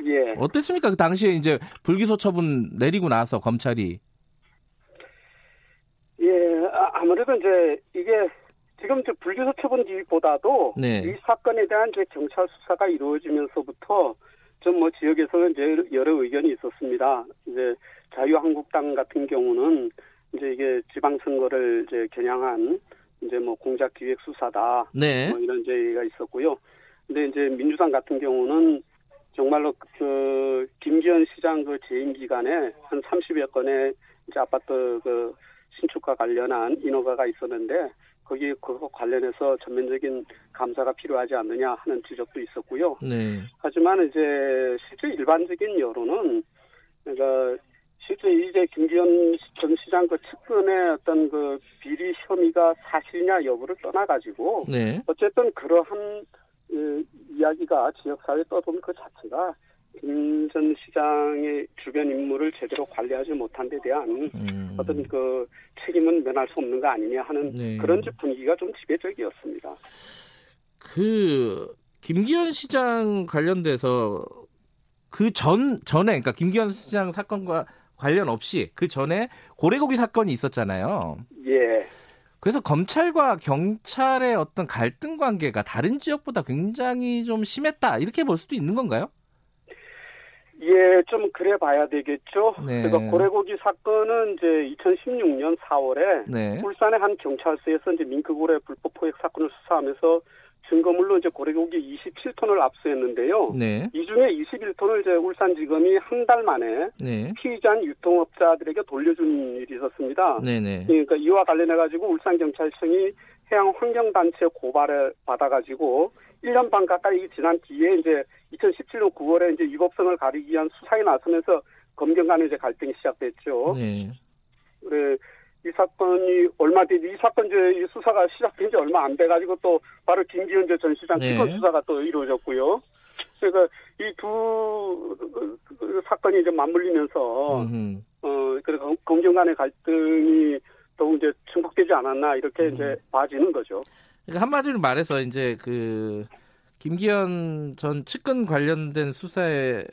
예. 어땠습니까? 그 당시에 이제 불기소 처분 내리고 나서 검찰이. 예, 아, 아무래도 이제 이게 지금 저 불기소 처분지보다도 네. 이 사건에 대한 제 경찰 수사가 이루어지면서부터 좀 뭐 지역에서는 이제 여러 의견이 있었습니다. 이제 자유한국당 같은 경우는 이제 이게 지방선거를 이제 겨냥한 이제 뭐 공작 기획 수사다. 네. 뭐 이런 얘기가 있었고요. 근데 이제 민주당 같은 경우는 정말로 그 김기현 시장 그 재임 기간에 한 30여 건의 이제 아파트 그 신축과 관련한 인허가가 있었는데 거기 그거 관련해서 전면적인 감사가 필요하지 않느냐 하는 지적도 있었고요. 네. 하지만 이제 실제 일반적인 여론은 그러니까 실제 이제 김기현 전 시장 그 측근의 어떤 그 비리 혐의가 사실이냐 여부를 떠나가지고 네. 어쨌든 그러한 그 이야기가 지역사회에 떠도는 그 자체가 김 전 시장의 주변 인물을 제대로 관리하지 못한 데 대한 음. 어떤 그 책임은 면할 수 없는 거 아니냐 하는 네. 그런 분위기가 좀 지배적이었습니다. 그 김기현 시장 관련돼서 그 전 전에 그러니까 김기현 시장 사건과 관련 없이 그 전에 고래고기 사건이 있었잖아요. 예. 그래서 검찰과 경찰의 어떤 갈등 관계가 다른 지역보다 굉장히 좀 심했다 이렇게 볼 수도 있는 건가요? 예, 좀 그래 봐야 되겠죠. 네. 그래서 고래고기 사건은 이제 2016년 4월에 네. 울산의 한 경찰서에서 이제 밍크고래 불법 포획 사건을 수사하면서 증거물로 이제 고래고기 27톤을 압수했는데요. 네. 이 중에 21톤을 이제 울산지검이 한 달 만에 네. 피의자 유통업자들에게 돌려준 일이 있었습니다. 네네. 그러니까 이와 관련해 가지고 울산 경찰청이 해양 환경단체 고발을 받아가지고 1년 반 가까이 지난 뒤에 이제 2017년 9월에 이제 위법성을 가리기 위한 수사에 나서면서 검경 간의 이제 갈등이 시작됐죠. 네. 그래 이 사건이 얼마 뒤, 이 사건 이제 이 수사가 시작된 지 얼마 안 돼가지고 또 바로 김기현 전 시장 피건 네. 수사가 또 이루어졌고요. 그러니까 이 두 사건이 이제 맞물리면서 음흠. 어 그리고 검경 간의 갈등이 더욱 이제 증폭되지 않았나 이렇게 음. 이제 봐지는 거죠. 그러니까 한마디로 말해서 이제 그 김기현 전 측근 관련된 수사에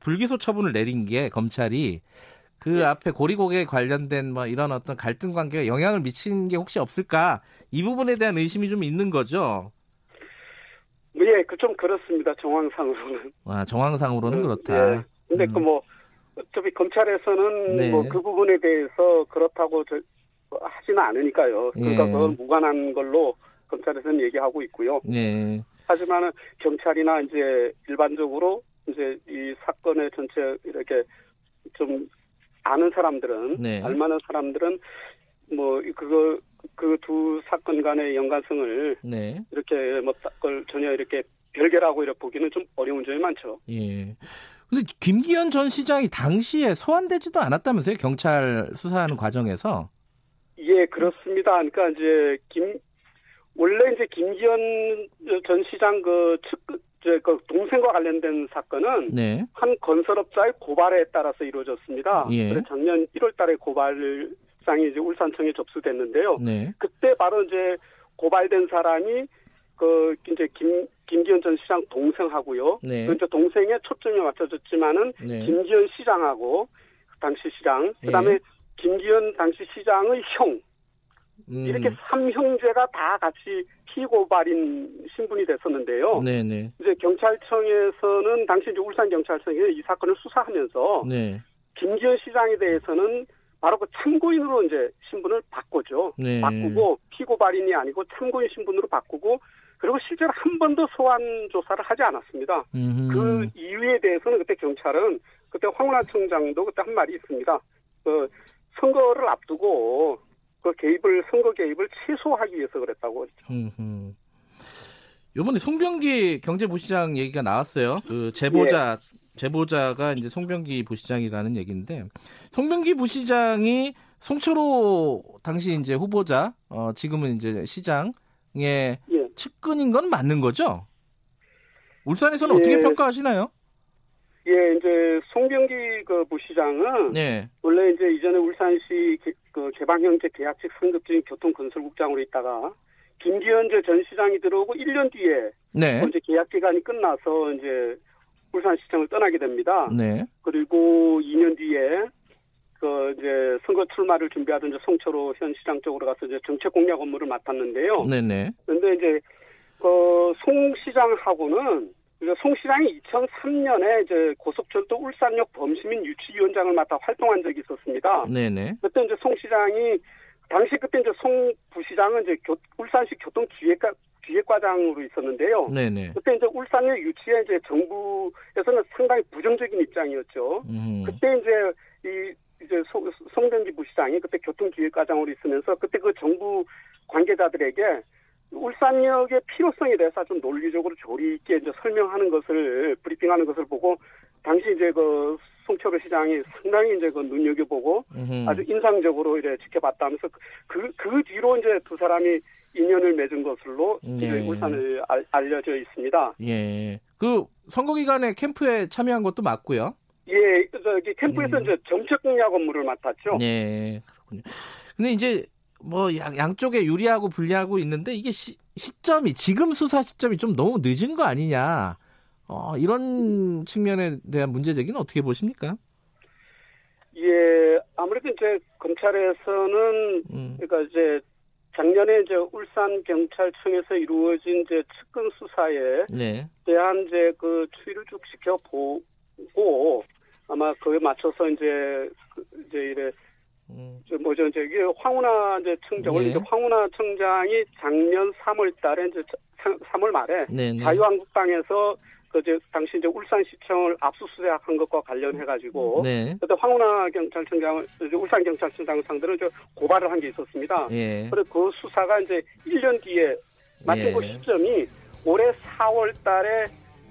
불기소 처분을 내린 게 검찰이 그 네. 앞에 고리고개 관련된 뭐 이런 어떤 갈등 관계가 영향을 미친 게 혹시 없을까 이 부분에 대한 의심이 좀 있는 거죠. 예, 그 좀 그렇습니다. 정황상으로는. 아, 정황상으로는 음, 그렇다. 예. 근데 그 음. 그뭐 어차피 검찰에서는 네. 뭐그 부분에 대해서 그렇다고 저, 하지는 않으니까요. 그러니까 예. 그건 무관한 걸로 검찰에서는 얘기하고 있고요. 네. 하지만은 경찰이나 이제 일반적으로 이제 이 사건의 전체 이렇게 좀 아는 사람들은 네. 알만한 사람들은 뭐 그거 그 두 사건 간의 연관성을 네. 이렇게 뭐 그걸 전혀 이렇게 별개라고 이렇게 보기는 좀 어려운 점이 많죠. 예. 근데 김기현 전 시장이 당시에 소환되지도 않았다면서요? 경찰 수사하는 과정에서? 예, 그렇습니다. 그러니까 이제 김 원래 이제 김기현 전 시장 그 측, 그 동생과 관련된 사건은 네. 한 건설업자의 고발에 따라서 이루어졌습니다. 예. 그래서 작년 1월달에 고발장이 이제 울산청에 접수됐는데요. 네. 그때 바로 이제 고발된 사람이 그 이제 김 김기현 전 시장 동생하고요. 네. 그러니까 동생의 초점이 맞춰졌지만은 네. 김기현 시장하고 당시 시장 그다음에 예. 김기현 당시 시장의 형 음. 이렇게 삼형제가 다 같이 피고발인 신분이 됐었는데요. 네네. 이제 경찰청에서는 당시 이제 울산 경찰청에 이 사건을 수사하면서 네. 김기현 시장에 대해서는 바로 그 참고인으로 이제 신분을 바꿨죠. 네. 바꾸고 피고발인이 아니고 참고인 신분으로 바꾸고 그리고 실제로 한 번도 소환 조사를 하지 않았습니다. 음흠. 그 이유에 대해서는 그때 경찰은 그때 황운하 청장도 그때 한 말이 있습니다. 그 선거를 앞두고 그 개입을 선거 개입을 최소화하기 위해서 그랬다고 했죠. 이번에 송병기 경제부시장 얘기가 나왔어요. 그 제보자 예. 제보자가 이제 송병기 부시장이라는 얘기인데 송병기 부시장이 송철호 당시 이제 후보자 어 지금은 이제 시장의 예. 측근인 건 맞는 거죠? 울산에서는 예. 어떻게 평가하시나요? 예, 이제 송병기 그 부시장은 네. 원래 이제 이전에 울산시 개, 그 개방형제 계약직 상급 중인 교통건설국장으로 있다가 김기현재 전 시장이 들어오고 1년 뒤에 네. 이제 계약 기간이 끝나서 이제 울산시청을 떠나게 됩니다. 네. 그리고 2년 뒤에 그 이제 선거 출마를 준비하던 이제 송철호 현 시장 쪽으로 가서 이제 정책 공략 업무를 맡았는데요. 네네. 그런데 이제 그송 시장하고는 송 시장이 2003년에 이제 고속철도 울산역 범시민 유치위원장을 맡아 활동한 적이 있었습니다. 네네. 그때 이제 송 시장이 당시 그때 이제 송 부시장은 이제 교, 울산시 교통기획과 기획과장으로 있었는데요. 네네. 그때 이제 울산역 유치에 이제 정부에서는 상당히 부정적인 입장이었죠. 음. 그때 이제 이 이제 송, 송병기 부시장이 그때 교통기획과장으로 있으면서 그때 그 정부 관계자들에게 울산역의 필요성에 대해서 좀 논리적으로 조리 있게 이제 설명하는 것을 브리핑하는 것을 보고 당시 이제 그 송철호 시장이 상당히 이제 그 눈여겨보고 음흠. 아주 인상적으로 이제 지켜봤다면서 그, 그 뒤로 이제 두 사람이 인연을 맺은 것으로 네. 울산을 알, 려져 있습니다. 예. 그 선거 기간에 캠프에 참여한 것도 맞고요. 예, 저기 캠프에서 음. 이제 정책 공약 업무를 맡았죠. 네, 그렇군요. 근데 이제 뭐 양, 양쪽에 유리하고 불리하고 있는데 이게 시, 시점이 지금 수사 시점이 좀 너무 늦은 거 아니냐. 어, 이런 측면에 대한 문제 제기는 어떻게 보십니까? 예, 아무래도 이제 검찰에서는 음. 그러니까 이제 작년에 이제 울산 경찰청에서 이루어진 이제 측근 수사에 네. 대한 이제 그 추이를 쭉 지켜 보고 아마 그에 맞춰서 이제 그 이제 이래 음. 저 뭐죠 이제 이게 황운하 이제 청장 네. 이제 황운하 청장이 작년 3월달에 이제 3월 말에 네, 네. 자유한국당에서 그 이제 당시 이제 울산시청을 압수수색한 것과 관련해 가지고 네. 그때 황운하 경찰청장을 울산 경찰청장 상대로 저 고발을 한 게 있었습니다. 예. 그래서 그 수사가 이제 1년 뒤에 마침 예. 그 시점이 올해 4월달에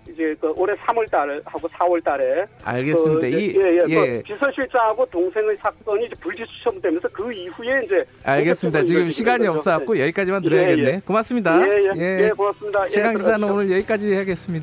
이제 그 올해 3월 달하고 4월 달에 알겠습니다. 그 이, 예, 예, 그 예. 그 비서실장하고 동생의 사건이 이제 불지수첨되면서 그 이후에 이제 알겠습니다. 지금 시간이 없어 갖고 여기까지만 들어야겠네. 예, 예. 고맙습니다. 예, 예. 예. 예 고맙습니다. 최강 시사는 오늘 여기까지 해야겠습니다.